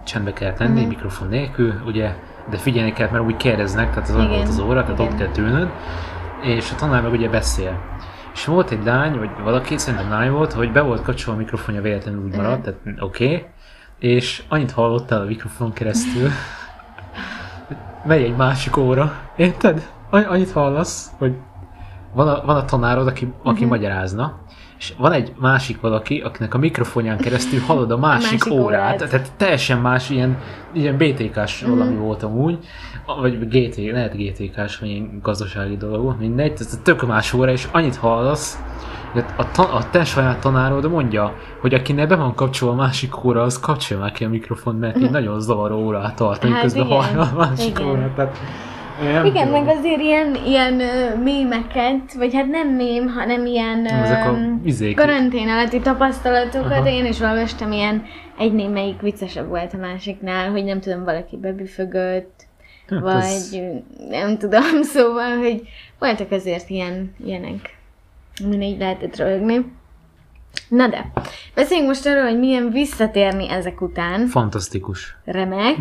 Speaker 1: csendbe kell tenni,
Speaker 2: Mhm.
Speaker 1: mikrofon nélkül, ugye, de figyelni kell, mert úgy kérdeznek, tehát az olyan volt az óra, tehát
Speaker 2: igen.
Speaker 1: ott kell tűnöd, és a tanár meg ugye beszél. És volt egy lány, vagy valaki, szerintem lány volt, hogy be volt kapcsolva a mikrofonja, véletlenül úgy maradt, tehát oké, okay, és annyit hallottál a mikrofon keresztül, [laughs] megy egy másik óra, érted? Annyit hallasz, hogy van a, van a tanárod, aki, aki uh-huh. magyarázna, és van egy másik valaki, akinek a mikrofonján keresztül hallod a másik,
Speaker 2: Másik
Speaker 1: órát,
Speaker 2: órát.
Speaker 1: tehát teljesen más, ilyen, ilyen BTK-s uh-huh. valami volt amúgy, vagy GT, lehet GTK-s, vagy ilyen gazdasági dolog mindegy, ez tök más óra, és annyit hallasz, a, ta, a te saját tanárod mondja, hogy akinek be van kapcsolva a másik óra, az kapcsolja már ki a mikrofon, mert így nagyon zavaró órát tart,
Speaker 2: Hát
Speaker 1: miközben hallja a másik
Speaker 2: igen.
Speaker 1: órát. Tehát, nem
Speaker 2: Igen, meg azért ilyen, ilyen mémeket, vagy hát nem mém, hanem ilyen
Speaker 1: Ezek a izék.
Speaker 2: karantén alatti tapasztalatokat.
Speaker 1: Aha.
Speaker 2: Én is olvastam ilyen, egy némelyik viccesebb volt a másiknál, hogy nem tudom, valaki bebüfögött,
Speaker 1: Hát
Speaker 2: vagy
Speaker 1: ez-
Speaker 2: nem tudom, [laughs] szóval, hogy voltak azért ilyen, ilyenek, amin így lehetett röhögni. Na de, Beszéljünk most arról, hogy milyen visszatérni ezek után.
Speaker 1: Fantasztikus.
Speaker 2: Remek.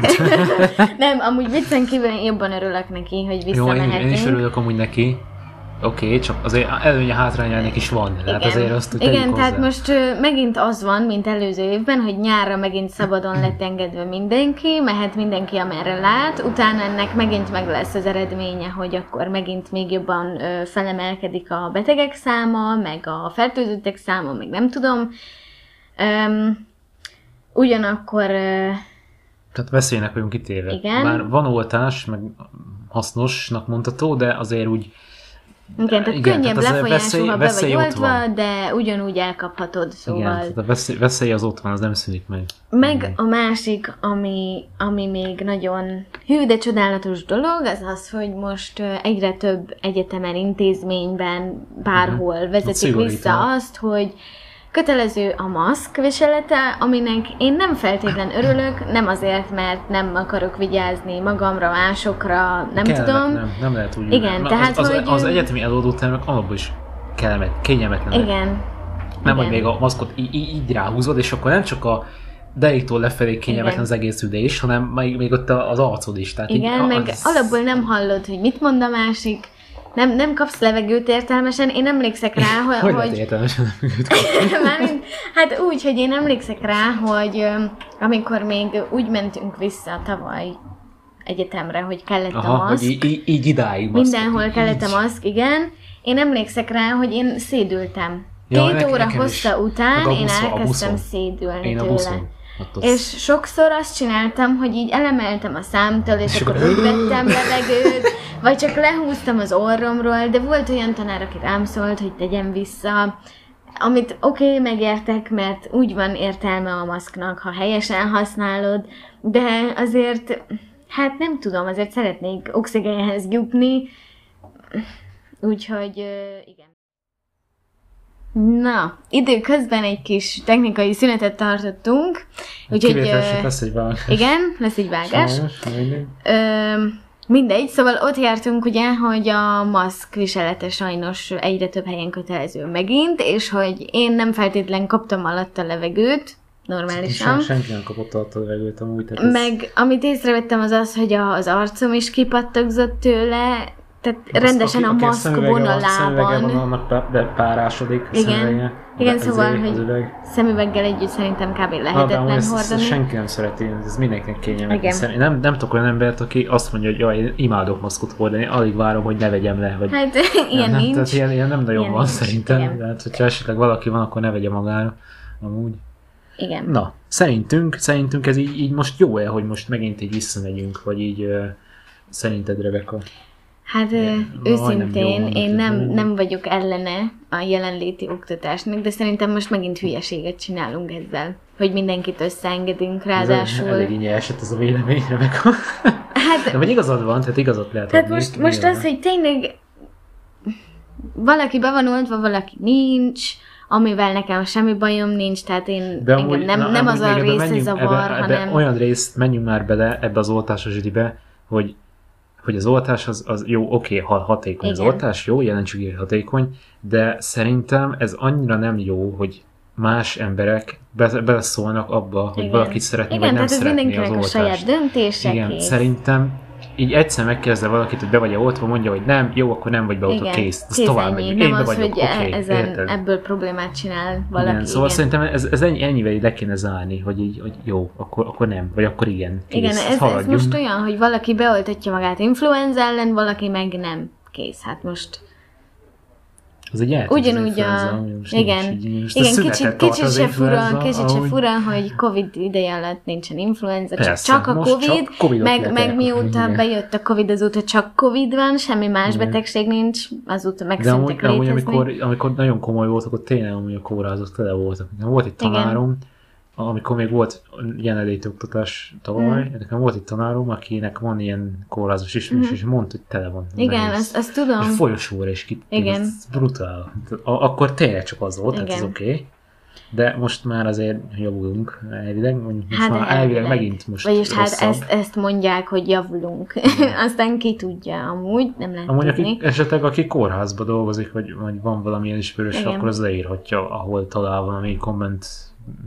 Speaker 2: [laughs] nem, amúgy viccen kívül én jobban örülök neki, hogy
Speaker 1: Jó, én,
Speaker 2: visszamehetünk.
Speaker 1: én is örülök amúgy neki. Oké, okay, csak azért előnye hátrányának is van. Tehát azért azt
Speaker 2: Igen,
Speaker 1: hozzá.
Speaker 2: tehát most megint az van, mint előző évben, hogy nyárra megint szabadon lett engedve mindenki, mehet mindenki amerre lát, utána ennek megint meg lesz az eredménye, hogy akkor megint még jobban felemelkedik a betegek száma, meg a fertőzöttek száma, meg nem tudom. Öm, ugyanakkor
Speaker 1: Tehát veszélynek vagyunk kitéve.
Speaker 2: Igen.
Speaker 1: Bár van oltás, meg hasznosnak mondható, de azért úgy
Speaker 2: igen, tehát
Speaker 1: Igen,
Speaker 2: könnyebb
Speaker 1: tehát
Speaker 2: lefolyású,
Speaker 1: veszély-
Speaker 2: ha be vagy oltva, de ugyanúgy elkaphatod, szóval...
Speaker 1: igen, tehát a veszély, veszély az ott van, az nem szűnik meg.
Speaker 2: Meg a másik, ami, ami még nagyon hű, de csodálatos dolog, az az, hogy most egyre több egyetemen, intézményben, bárhol vezetik
Speaker 1: szigorítanak.
Speaker 2: vissza azt, hogy kötelező a maszk viselete, aminek én nem feltétlen örülök, nem azért, mert nem akarok vigyázni magamra, másokra, nem
Speaker 1: Kellene,
Speaker 2: tudom.
Speaker 1: Nem, nem lehet úgy.
Speaker 2: Igen,
Speaker 1: Na,
Speaker 2: tehát,
Speaker 1: az, az,
Speaker 2: hogy-
Speaker 1: az egyetemi előadó termek alapból is kellemet, kényelmetlen.
Speaker 2: Igen.
Speaker 1: Nem, hogy
Speaker 2: igen.
Speaker 1: még a maszkot így, így, ráhúzod, és akkor nem csak a deréktól lefelé kényelmetlen az egész ülés, hanem még, még ott az arcod is. Tehát
Speaker 2: Igen,
Speaker 1: így,
Speaker 2: meg alapból nem hallod, hogy mit mond a másik, nem, nem kapsz levegőt értelmesen. Én emlékszek rá, [laughs] hogy...
Speaker 1: Hogy lehet értelmesen nem [laughs]
Speaker 2: Mármint, hát úgy, hogy én emlékszek rá, hogy amikor még úgy mentünk vissza tavaly egyetemre, hogy kellett a
Speaker 1: Aha,
Speaker 2: maszk,
Speaker 1: hogy így, így, idáig maszkot,
Speaker 2: mindenhol
Speaker 1: így-
Speaker 2: kellett a maszk, igen. Én emlékszek rá, hogy én szédültem.
Speaker 1: Ja,
Speaker 2: Két
Speaker 1: nekem-
Speaker 2: óra
Speaker 1: nekem
Speaker 2: hossza után
Speaker 1: a
Speaker 2: én
Speaker 1: buszon, a
Speaker 2: elkezdtem
Speaker 1: buszon.
Speaker 2: szédülni
Speaker 1: Én a
Speaker 2: tőle.
Speaker 1: Ott.
Speaker 2: És sokszor azt csináltam, hogy így elemeltem a számtól, és
Speaker 1: És
Speaker 2: akkor úgy vettem levegőt, vagy csak lehúztam az orromról, de volt olyan tanár, aki rám szólt, hogy tegyem vissza, amit oké, okay, megértek, mert úgy van értelme a maszknak, ha helyesen használod, de azért, hát nem tudom, azért szeretnék oxigénhez jutni, úgyhogy igen. Na, időközben egy kis technikai szünetet tartottunk, úgyhogy ö,
Speaker 1: lesz egy vág.
Speaker 2: igen, lesz egy vágás.
Speaker 1: Sajnos, mindegy.
Speaker 2: Ö, mindegy, szóval ott jártunk ugye, hogy a maszk viselete sajnos egyre több helyen kötelező megint, és hogy én nem feltétlen kaptam alatt a levegőt, normálisan.
Speaker 1: Sen, senki nem kapott alatt a levegőt amúgy. Tehát ez-
Speaker 2: Meg amit észrevettem az az, hogy az arcom is kipattagzott tőle, tehát
Speaker 1: az-
Speaker 2: rendesen
Speaker 1: aki-
Speaker 2: a maszk vonalában,
Speaker 1: annak pá- be- párásodik a
Speaker 2: Igen.
Speaker 1: szemüvege.
Speaker 2: Igen,
Speaker 1: Az
Speaker 2: szóval,
Speaker 1: izé,
Speaker 2: hogy
Speaker 1: az üveg.
Speaker 2: szemüveggel együtt szerintem kb.
Speaker 1: Na, de
Speaker 2: lehetetlen
Speaker 1: ezt, ezt
Speaker 2: hordani.
Speaker 1: senki nem szereti, ez mindenkinek Én nem, nem tudok olyan embert, aki azt mondja, hogy jaj, én imádok maszkot hordani, alig várom, hogy ne vegyem le. Vagy
Speaker 2: Hát [laughs] ilyen
Speaker 1: nem,
Speaker 2: nincs.
Speaker 1: Tehát ilyen, ilyen nem nagyon
Speaker 2: Ilyen
Speaker 1: van
Speaker 2: nincs,
Speaker 1: szerintem.
Speaker 2: igen.
Speaker 1: Tehát, hogyha esetleg valaki van, akkor ne vegye magára. Amúgy.
Speaker 2: Igen.
Speaker 1: Na, szerintünk, szerintünk ez így, így most jó-e, hogy most megint így visszamegyünk, vagy így uh, szerinted, Rebeka?
Speaker 2: Hát
Speaker 1: Igen,
Speaker 2: őszintén én nem, nem vagyok ellene a jelenléti oktatásnak, de szerintem most megint hülyeséget csinálunk ezzel, hogy mindenkit összeengedünk
Speaker 1: Ez
Speaker 2: ráadásul.
Speaker 1: elég így esett ez a vélemény, Rebeka.
Speaker 2: Hát,
Speaker 1: De vagy igazad van, tehát igazat lehet
Speaker 2: tehát
Speaker 1: adni,
Speaker 2: most, most az, hogy tényleg valaki be van oltva, valaki nincs, amivel nekem semmi bajom nincs, tehát én
Speaker 1: De amúgy,
Speaker 2: nem,
Speaker 1: na,
Speaker 2: nem az a része zavar,
Speaker 1: ebbe, ebbe
Speaker 2: hanem...
Speaker 1: olyan részt menjünk már bele ebbe az oltásos ügybe, hogy hogy az oltás az, az jó, oké, ha hatékony az
Speaker 2: Igen.
Speaker 1: oltás, jó, jelentsük hogy hatékony, de szerintem ez annyira nem jó, hogy más emberek be, beleszólnak abba, hogy
Speaker 2: Igen.
Speaker 1: valaki szeretné,
Speaker 2: Igen,
Speaker 1: vagy nem
Speaker 2: tehát ez
Speaker 1: szeretné az
Speaker 2: mindenkinek a
Speaker 1: oltást.
Speaker 2: saját döntése,
Speaker 1: Igen,
Speaker 2: kész.
Speaker 1: szerintem így egyszer megkérdezze valakit, hogy be vagy oltva, mondja, hogy nem, jó, akkor nem vagy beoltva, kész.
Speaker 2: Kész
Speaker 1: tovább.
Speaker 2: Nem
Speaker 1: Én be vagyok, oké,
Speaker 2: e- ezen,
Speaker 1: érted?
Speaker 2: ebből problémát csinál valaki.
Speaker 1: igen, szóval
Speaker 2: igen.
Speaker 1: szerintem ez, ez ennyi, ennyivel így le kéne zárni, hogy így, hogy jó, akkor, akkor nem, vagy akkor igen. Kész,
Speaker 2: Igen, ez, ez most olyan, hogy valaki beoltatja magát influenza ellen, valaki meg nem. Kész, hát most.
Speaker 1: Az egy
Speaker 2: Ugyanúgy a... Igen, igen kicsit, kicsit se fura, kicsit se fura, hogy Covid ideje alatt nincsen influenza, csak,
Speaker 1: Persze,
Speaker 2: csak a Covid,
Speaker 1: csak Covidot
Speaker 2: meg, meg mióta
Speaker 1: igen.
Speaker 2: bejött a Covid, azóta csak Covid van, semmi más
Speaker 1: Igen.
Speaker 2: betegség nincs, azóta
Speaker 1: De
Speaker 2: megszűntek
Speaker 1: amúgy, amúgy
Speaker 2: létezni.
Speaker 1: amikor, amikor nagyon komoly volt, akkor tényleg amúgy a kórházak tele voltak. Volt egy
Speaker 2: Igen.
Speaker 1: Amikor még volt jelenléti oktatás tavaly,
Speaker 2: Mhm.
Speaker 1: nekem volt egy tanárom, akinek van ilyen kórházas ismerős, és mondta, hogy tele van.
Speaker 2: Igen, azt, azt tudom.
Speaker 1: És folyosóra is ki.
Speaker 2: Igen.
Speaker 1: Ez brutál. Akkor tényleg csak az volt, tehát
Speaker 2: Igen.
Speaker 1: ez oké. Okay. De most már azért javulunk elvileg, mondjuk most
Speaker 2: Hát
Speaker 1: már elvileg
Speaker 2: elvileg.
Speaker 1: megint most
Speaker 2: Vagyis hát
Speaker 1: rosszabb.
Speaker 2: ezt, ezt mondják, hogy javulunk. [laughs] Aztán ki tudja, amúgy nem lehet
Speaker 1: Amúgy
Speaker 2: tudni.
Speaker 1: aki, esetleg aki kórházba dolgozik, vagy, vagy van valamilyen ismerős, akkor az leírhatja, ahol talál valami komment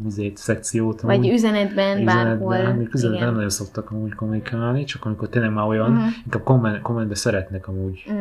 Speaker 1: vizét, szekciót.
Speaker 2: Vagy
Speaker 1: amúgy.
Speaker 2: üzenetben, bárhol.
Speaker 1: Még üzenetben nem
Speaker 2: Igen.
Speaker 1: nagyon szoktak amúgy kommunikálni, csak amikor tényleg már olyan,
Speaker 2: Mhm.
Speaker 1: inkább komment, kommentbe szeretnek amúgy.
Speaker 2: Mm.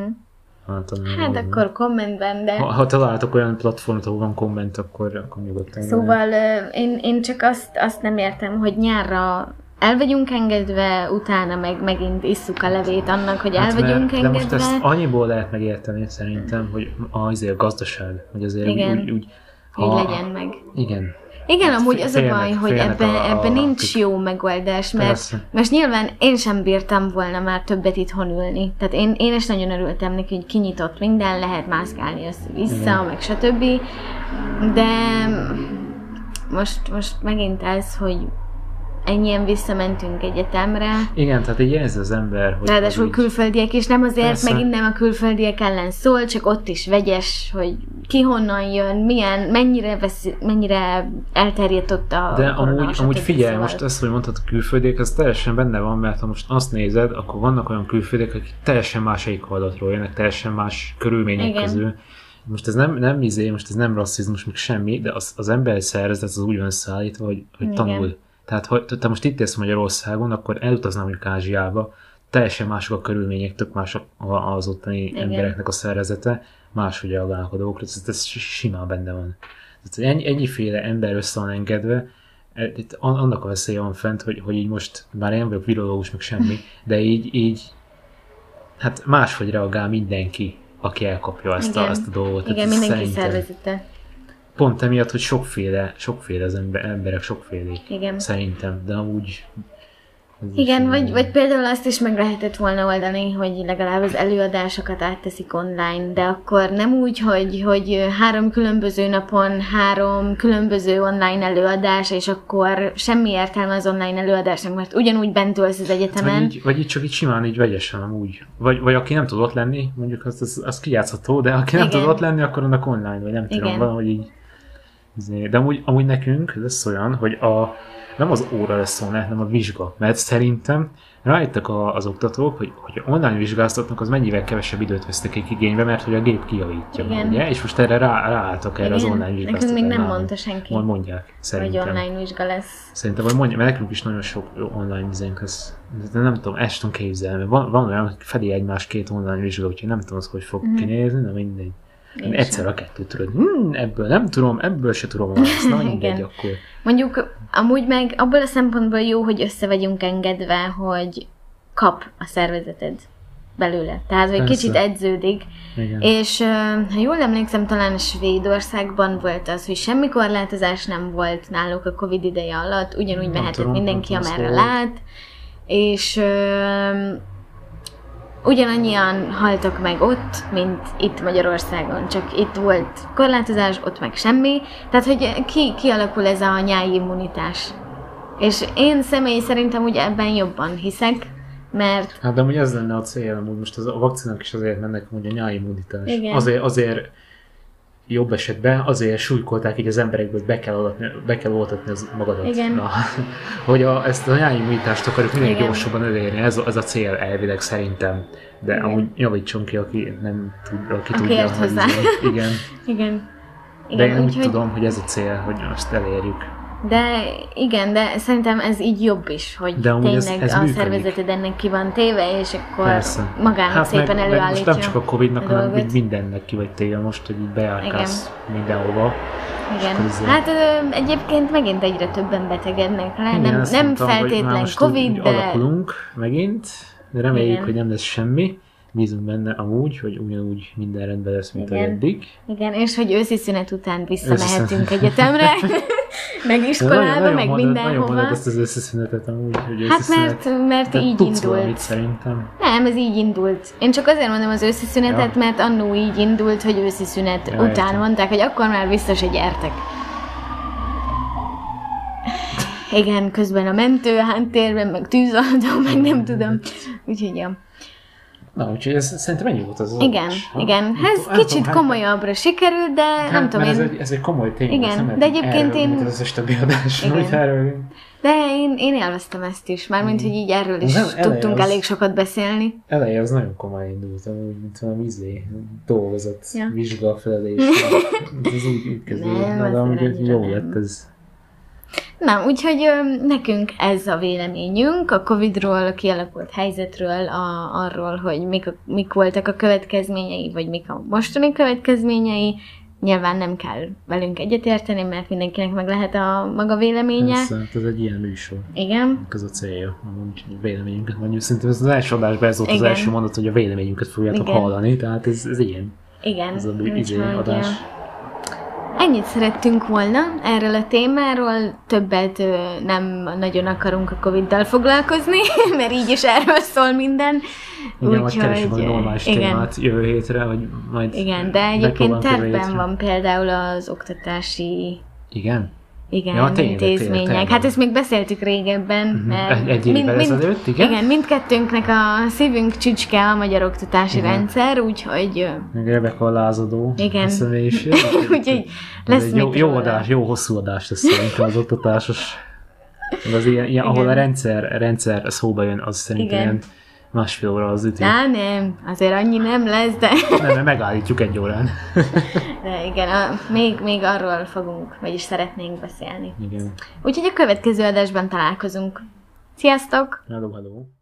Speaker 1: általában
Speaker 2: Hát
Speaker 1: valami.
Speaker 2: akkor kommentben, de...
Speaker 1: Ha, ha találtok olyan platformot, ahol van komment, akkor, akkor nyugodtan.
Speaker 2: Szóval én, én csak azt, azt nem értem, hogy nyárra el vagyunk engedve, utána meg megint isszuk a levét annak, hogy el
Speaker 1: Hát, mert-
Speaker 2: vagyunk
Speaker 1: De
Speaker 2: engedve.
Speaker 1: most ezt annyiból lehet megérteni szerintem, hogy azért a gazdaság, hogy azért
Speaker 2: Igen.
Speaker 1: úgy, úgy
Speaker 2: hogy legyen meg.
Speaker 1: Igen.
Speaker 2: Igen,
Speaker 1: Hát
Speaker 2: amúgy az a baj, hogy ebben,
Speaker 1: a- a-
Speaker 2: ebben nincs
Speaker 1: akik-
Speaker 2: jó megoldás, mert
Speaker 1: Persze.
Speaker 2: most nyilván én sem bírtam volna már többet itthon ülni. Tehát én, én is nagyon örültem neki, hogy kinyitott minden, lehet mászkálni össze-vissza,
Speaker 1: Igen.
Speaker 2: meg stb. De most, most megint ez, hogy ennyien visszamentünk egyetemre,
Speaker 1: Igen, tehát így érzi az ember, hogy...
Speaker 2: Ráadásul
Speaker 1: így-
Speaker 2: külföldiek is, nem azért,
Speaker 1: Persze.
Speaker 2: megint nem a külföldiek ellen szól, csak ott is vegyes, hogy ki honnan jön, milyen, mennyire, vesz, mennyire elterjedt ott a
Speaker 1: De
Speaker 2: korona,
Speaker 1: amúgy, amúgy figyelj,
Speaker 2: szóval.
Speaker 1: most ezt, hogy mondtad külföldiek, ez teljesen benne van, mert ha most azt nézed, akkor vannak olyan külföldiek, akik teljesen más éghajlatról jönnek, teljesen más körülmények
Speaker 2: Igen.
Speaker 1: közül. Most ez nem, nem izé, most ez nem rasszizmus, még semmi, de az, az ember szervezet az úgy van összeállítva, hogy, hogy
Speaker 2: Igen.
Speaker 1: tanul. Tehát, ha te most itt élsz Magyarországon, akkor elutaznál mondjuk Ázsiába, teljesen mások a körülmények, tök mások a- az ottani
Speaker 2: Igen.
Speaker 1: embereknek a szervezete, máshogy reagálnak a dolgokra, ez, ez simán benne van. Tehát ennyi, ennyiféle ember össze van engedve, e, itt an- annak a veszélye van fent, hogy, hogy így most, már nem vagyok virológus, meg semmi, de így, így hát máshogy reagál mindenki, aki elkapja ezt, a, ezt a dolgot.
Speaker 2: Igen,
Speaker 1: Tehát
Speaker 2: mindenki
Speaker 1: szerintem
Speaker 2: szervezete.
Speaker 1: Pont emiatt, hogy sokféle, sokféle az ember, emberek sokfélék.
Speaker 2: Igen.
Speaker 1: Szerintem, de amúgy... is
Speaker 2: Igen, vagy, vagy például azt is meg lehetett volna oldani, hogy legalább az előadásokat átteszik online, de akkor nem úgy, hogy, hogy három különböző napon három különböző online előadás, és akkor semmi értelme az online előadásnak, mert ugyanúgy bent ülsz az egyetemen.
Speaker 1: Vagy így, vagy így csak így simán így vegyesen amúgy. Vagy, vagy aki nem tud ott lenni, mondjuk az, az, az kijátszható, de aki nem
Speaker 2: Igen.
Speaker 1: tud ott lenni, akkor annak online, vagy nem tudom,
Speaker 2: Igen.
Speaker 1: valahogy így. Izé. De amúgy, amúgy nekünk lesz olyan, hogy a, nem az óra lesz online, hanem a vizsga. Mert szerintem rájöttek a, az oktatók, hogy, hogy online vizsgáztatnak, az mennyivel kevesebb időt vesznek egy igénybe, mert hogy a gép kijavítja,
Speaker 2: Igen.
Speaker 1: ugye? És most erre rá, ráálltak erre az online
Speaker 2: Nekünk
Speaker 1: vizsgáztatásra.
Speaker 2: még nem mondta senki,
Speaker 1: Majd mondják,
Speaker 2: hogy
Speaker 1: szerintem.
Speaker 2: online vizsga lesz.
Speaker 1: Szerintem, vagy mondja, mert nekünk is nagyon sok online vizénk lesz. De nem tudom, ezt tudom képzelni. Van, van olyan, hogy fedi egymás két online vizsga, úgyhogy nem tudom, az hogy fog
Speaker 2: Mhm.
Speaker 1: kinézni, de mindegy.
Speaker 2: Én
Speaker 1: Egyszer a kettőt tudod. Hmm, ebből nem tudom, ebből se tudom választ. Na [laughs] mindegy, akkor.
Speaker 2: Mondjuk amúgy meg abból a szempontból jó, hogy össze vagyunk engedve, hogy kap a szervezeted belőle. Tehát, hogy
Speaker 1: Persze.
Speaker 2: kicsit edződik.
Speaker 1: Igen.
Speaker 2: És ha jól emlékszem, talán Svédországban volt az, hogy semmi korlátozás nem volt náluk a Covid ideje alatt, ugyanúgy
Speaker 1: Nem
Speaker 2: mehetett
Speaker 1: tudom,
Speaker 2: mindenki, amerre
Speaker 1: szóval-
Speaker 2: lát, és ugyanannyian haltak meg ott, mint itt Magyarországon, csak itt volt korlátozás, ott meg semmi, tehát hogy ki, kialakul ez a nyári immunitás. És én személy szerintem úgy ebben jobban hiszek, mert
Speaker 1: Hát de amúgy ez lenne a cél, amúgy most az, a vakcinák is azért mennek, hogy a nyári immunitás.
Speaker 2: Igen.
Speaker 1: Azért, azért jobb esetben azért súlykolták így az emberekből, hogy be kell, adatni, be kell oltatni az magadat.
Speaker 2: Igen.
Speaker 1: Na, [laughs] hogy a, ezt a nyári immunitást akarjuk minél
Speaker 2: Igen.
Speaker 1: gyorsabban elérni, ez, ez a cél elvileg szerintem. De
Speaker 2: Igen.
Speaker 1: amúgy javítson ki, aki nem tud, aki,
Speaker 2: Aki
Speaker 1: tudja.
Speaker 2: ért
Speaker 1: hogy
Speaker 2: hozzá.
Speaker 1: izé- Igen. [laughs]
Speaker 2: igen.
Speaker 1: De én úgy
Speaker 2: úgyhogy-
Speaker 1: tudom, hogy ez a cél, hogy azt elérjük.
Speaker 2: De igen, de szerintem ez így jobb is, hogy
Speaker 1: De amúgy ez-
Speaker 2: tényleg
Speaker 1: ez
Speaker 2: a
Speaker 1: működik.
Speaker 2: szervezeted ennek ki van téve, és akkor
Speaker 1: Persze.
Speaker 2: magának hát szépen
Speaker 1: meg, meg
Speaker 2: előállítja.
Speaker 1: most nem csak a Covid-nak,
Speaker 2: a
Speaker 1: hanem így mindennek ki vagy téve most, hogy így bejárkálsz mindenhova.
Speaker 2: Igen. Hát ö, egyébként megint egyre többen betegednek le,
Speaker 1: Igen,
Speaker 2: nem, nem
Speaker 1: mondtam,
Speaker 2: feltétlen Covid,
Speaker 1: úgy
Speaker 2: de
Speaker 1: alakulunk megint, de reméljük,
Speaker 2: Igen.
Speaker 1: hogy nem lesz semmi. Bízunk benne amúgy, hogy ugyanúgy minden rendben lesz, mint
Speaker 2: Igen.
Speaker 1: eddig.
Speaker 2: igen, és hogy őszi szünet után visszamehetünk egyetemre, [laughs] meg iskolába, meg
Speaker 1: mondod, Nagyon
Speaker 2: mindenhova.
Speaker 1: mondod ezt az összeszünetet amúgy, hogy
Speaker 2: Hát
Speaker 1: összeszünet.
Speaker 2: mert, mert
Speaker 1: Te
Speaker 2: így
Speaker 1: tudsz valamit
Speaker 2: indult.
Speaker 1: szerintem.
Speaker 2: Nem, ez így indult. Én csak azért mondom az őszi szünetet,
Speaker 1: Ja.
Speaker 2: mert annó így indult, hogy őszi szünet
Speaker 1: Ja,
Speaker 2: után
Speaker 1: értem.
Speaker 2: mondták, hogy akkor már vissza se gyertek. Igen, közben a mentő háttérben, meg tűzoltó, meg nem tudom. Úgyhogy ja.
Speaker 1: Na, úgyhogy ez szerintem ennyi volt az
Speaker 2: Igen,
Speaker 1: adás,
Speaker 2: igen.
Speaker 1: Nem
Speaker 2: Ez
Speaker 1: tudom- nem tudom,
Speaker 2: kicsit
Speaker 1: hány-
Speaker 2: komolyabbra sikerült, de
Speaker 1: Hát,
Speaker 2: nem tudom én...
Speaker 1: Ez egy, ez egy komoly téma.
Speaker 2: Igen,
Speaker 1: nem
Speaker 2: de egyébként
Speaker 1: erről,
Speaker 2: én-
Speaker 1: az összes többi adás,
Speaker 2: Igen.
Speaker 1: erről.
Speaker 2: De én, én élveztem ezt is, mármint, hogy így erről is
Speaker 1: eleje
Speaker 2: tudtunk
Speaker 1: az-
Speaker 2: elég sokat beszélni.
Speaker 1: Eleje az nagyon komoly indult, úgy, mint valami izé, dolgozott,
Speaker 2: Ja.
Speaker 1: ja. vizsga felelés. ez úgy, úgy kezdődött,
Speaker 2: Nem,
Speaker 1: de amúgy jó
Speaker 2: nem.
Speaker 1: lett ez.
Speaker 2: Na, úgyhogy ö, nekünk ez a véleményünk a Covid-ról, a kialakult helyzetről, a, arról, hogy mik, a, mik voltak a következményei, vagy mik a mostani következményei. Nyilván nem kell velünk egyetérteni, mert mindenkinek meg lehet a maga véleménye.
Speaker 1: Persze, hát ez egy ilyen műsor.
Speaker 2: Igen,
Speaker 1: Ez a célja, hogy véleményünket mondjuk. Szerintem ez az első adásban ez volt az
Speaker 2: Igen.
Speaker 1: első mondat, hogy a véleményünket fogjátok
Speaker 2: Igen.
Speaker 1: hallani, tehát ez, ez ilyen.
Speaker 2: igen.
Speaker 1: Ez a izé adás.
Speaker 2: Ennyit szerettünk volna erről a témáról, többet nem nagyon akarunk a Covid-dal foglalkozni, [laughs] mert így is erről szól minden.
Speaker 1: Igen, vagy keresünk
Speaker 2: Úgyhogy,
Speaker 1: egy normális
Speaker 2: igen.
Speaker 1: témát jövő hétre, vagy majd
Speaker 2: Igen, de egyébként tervben van például az oktatási
Speaker 1: Igen?
Speaker 2: Igen,
Speaker 1: Ja, tényleg,
Speaker 2: intézmények.
Speaker 1: tényleg,
Speaker 2: hát ezt még beszéltük régebben, mert
Speaker 1: Egy- egy évvel ezelőtt, igen?
Speaker 2: igen, mindkettőnknek a szívünk csücske a magyar oktatási
Speaker 1: Igen.
Speaker 2: rendszer, úgyhogy
Speaker 1: Meg Rebeka a lázadó
Speaker 2: Igen.
Speaker 1: személyiség. [laughs]
Speaker 2: Úgyhogy lesz
Speaker 1: egy jó, jó adás, jó hosszú adás lesz szerintem az oktatásos. [laughs] Az ilyen, ilyen ahol a rendszer, rendszer szóba jön, az szerintem
Speaker 2: Igen.
Speaker 1: ilyen másfél óra az ütő.
Speaker 2: Á, nem, azért annyi nem lesz, de,
Speaker 1: Nem, nem, megállítjuk egy órán. [laughs]
Speaker 2: de igen, a, még, még arról fogunk, vagyis szeretnénk beszélni.
Speaker 1: Igen.
Speaker 2: Úgyhogy a következő adásban találkozunk. Sziasztok!
Speaker 1: Hello, hello.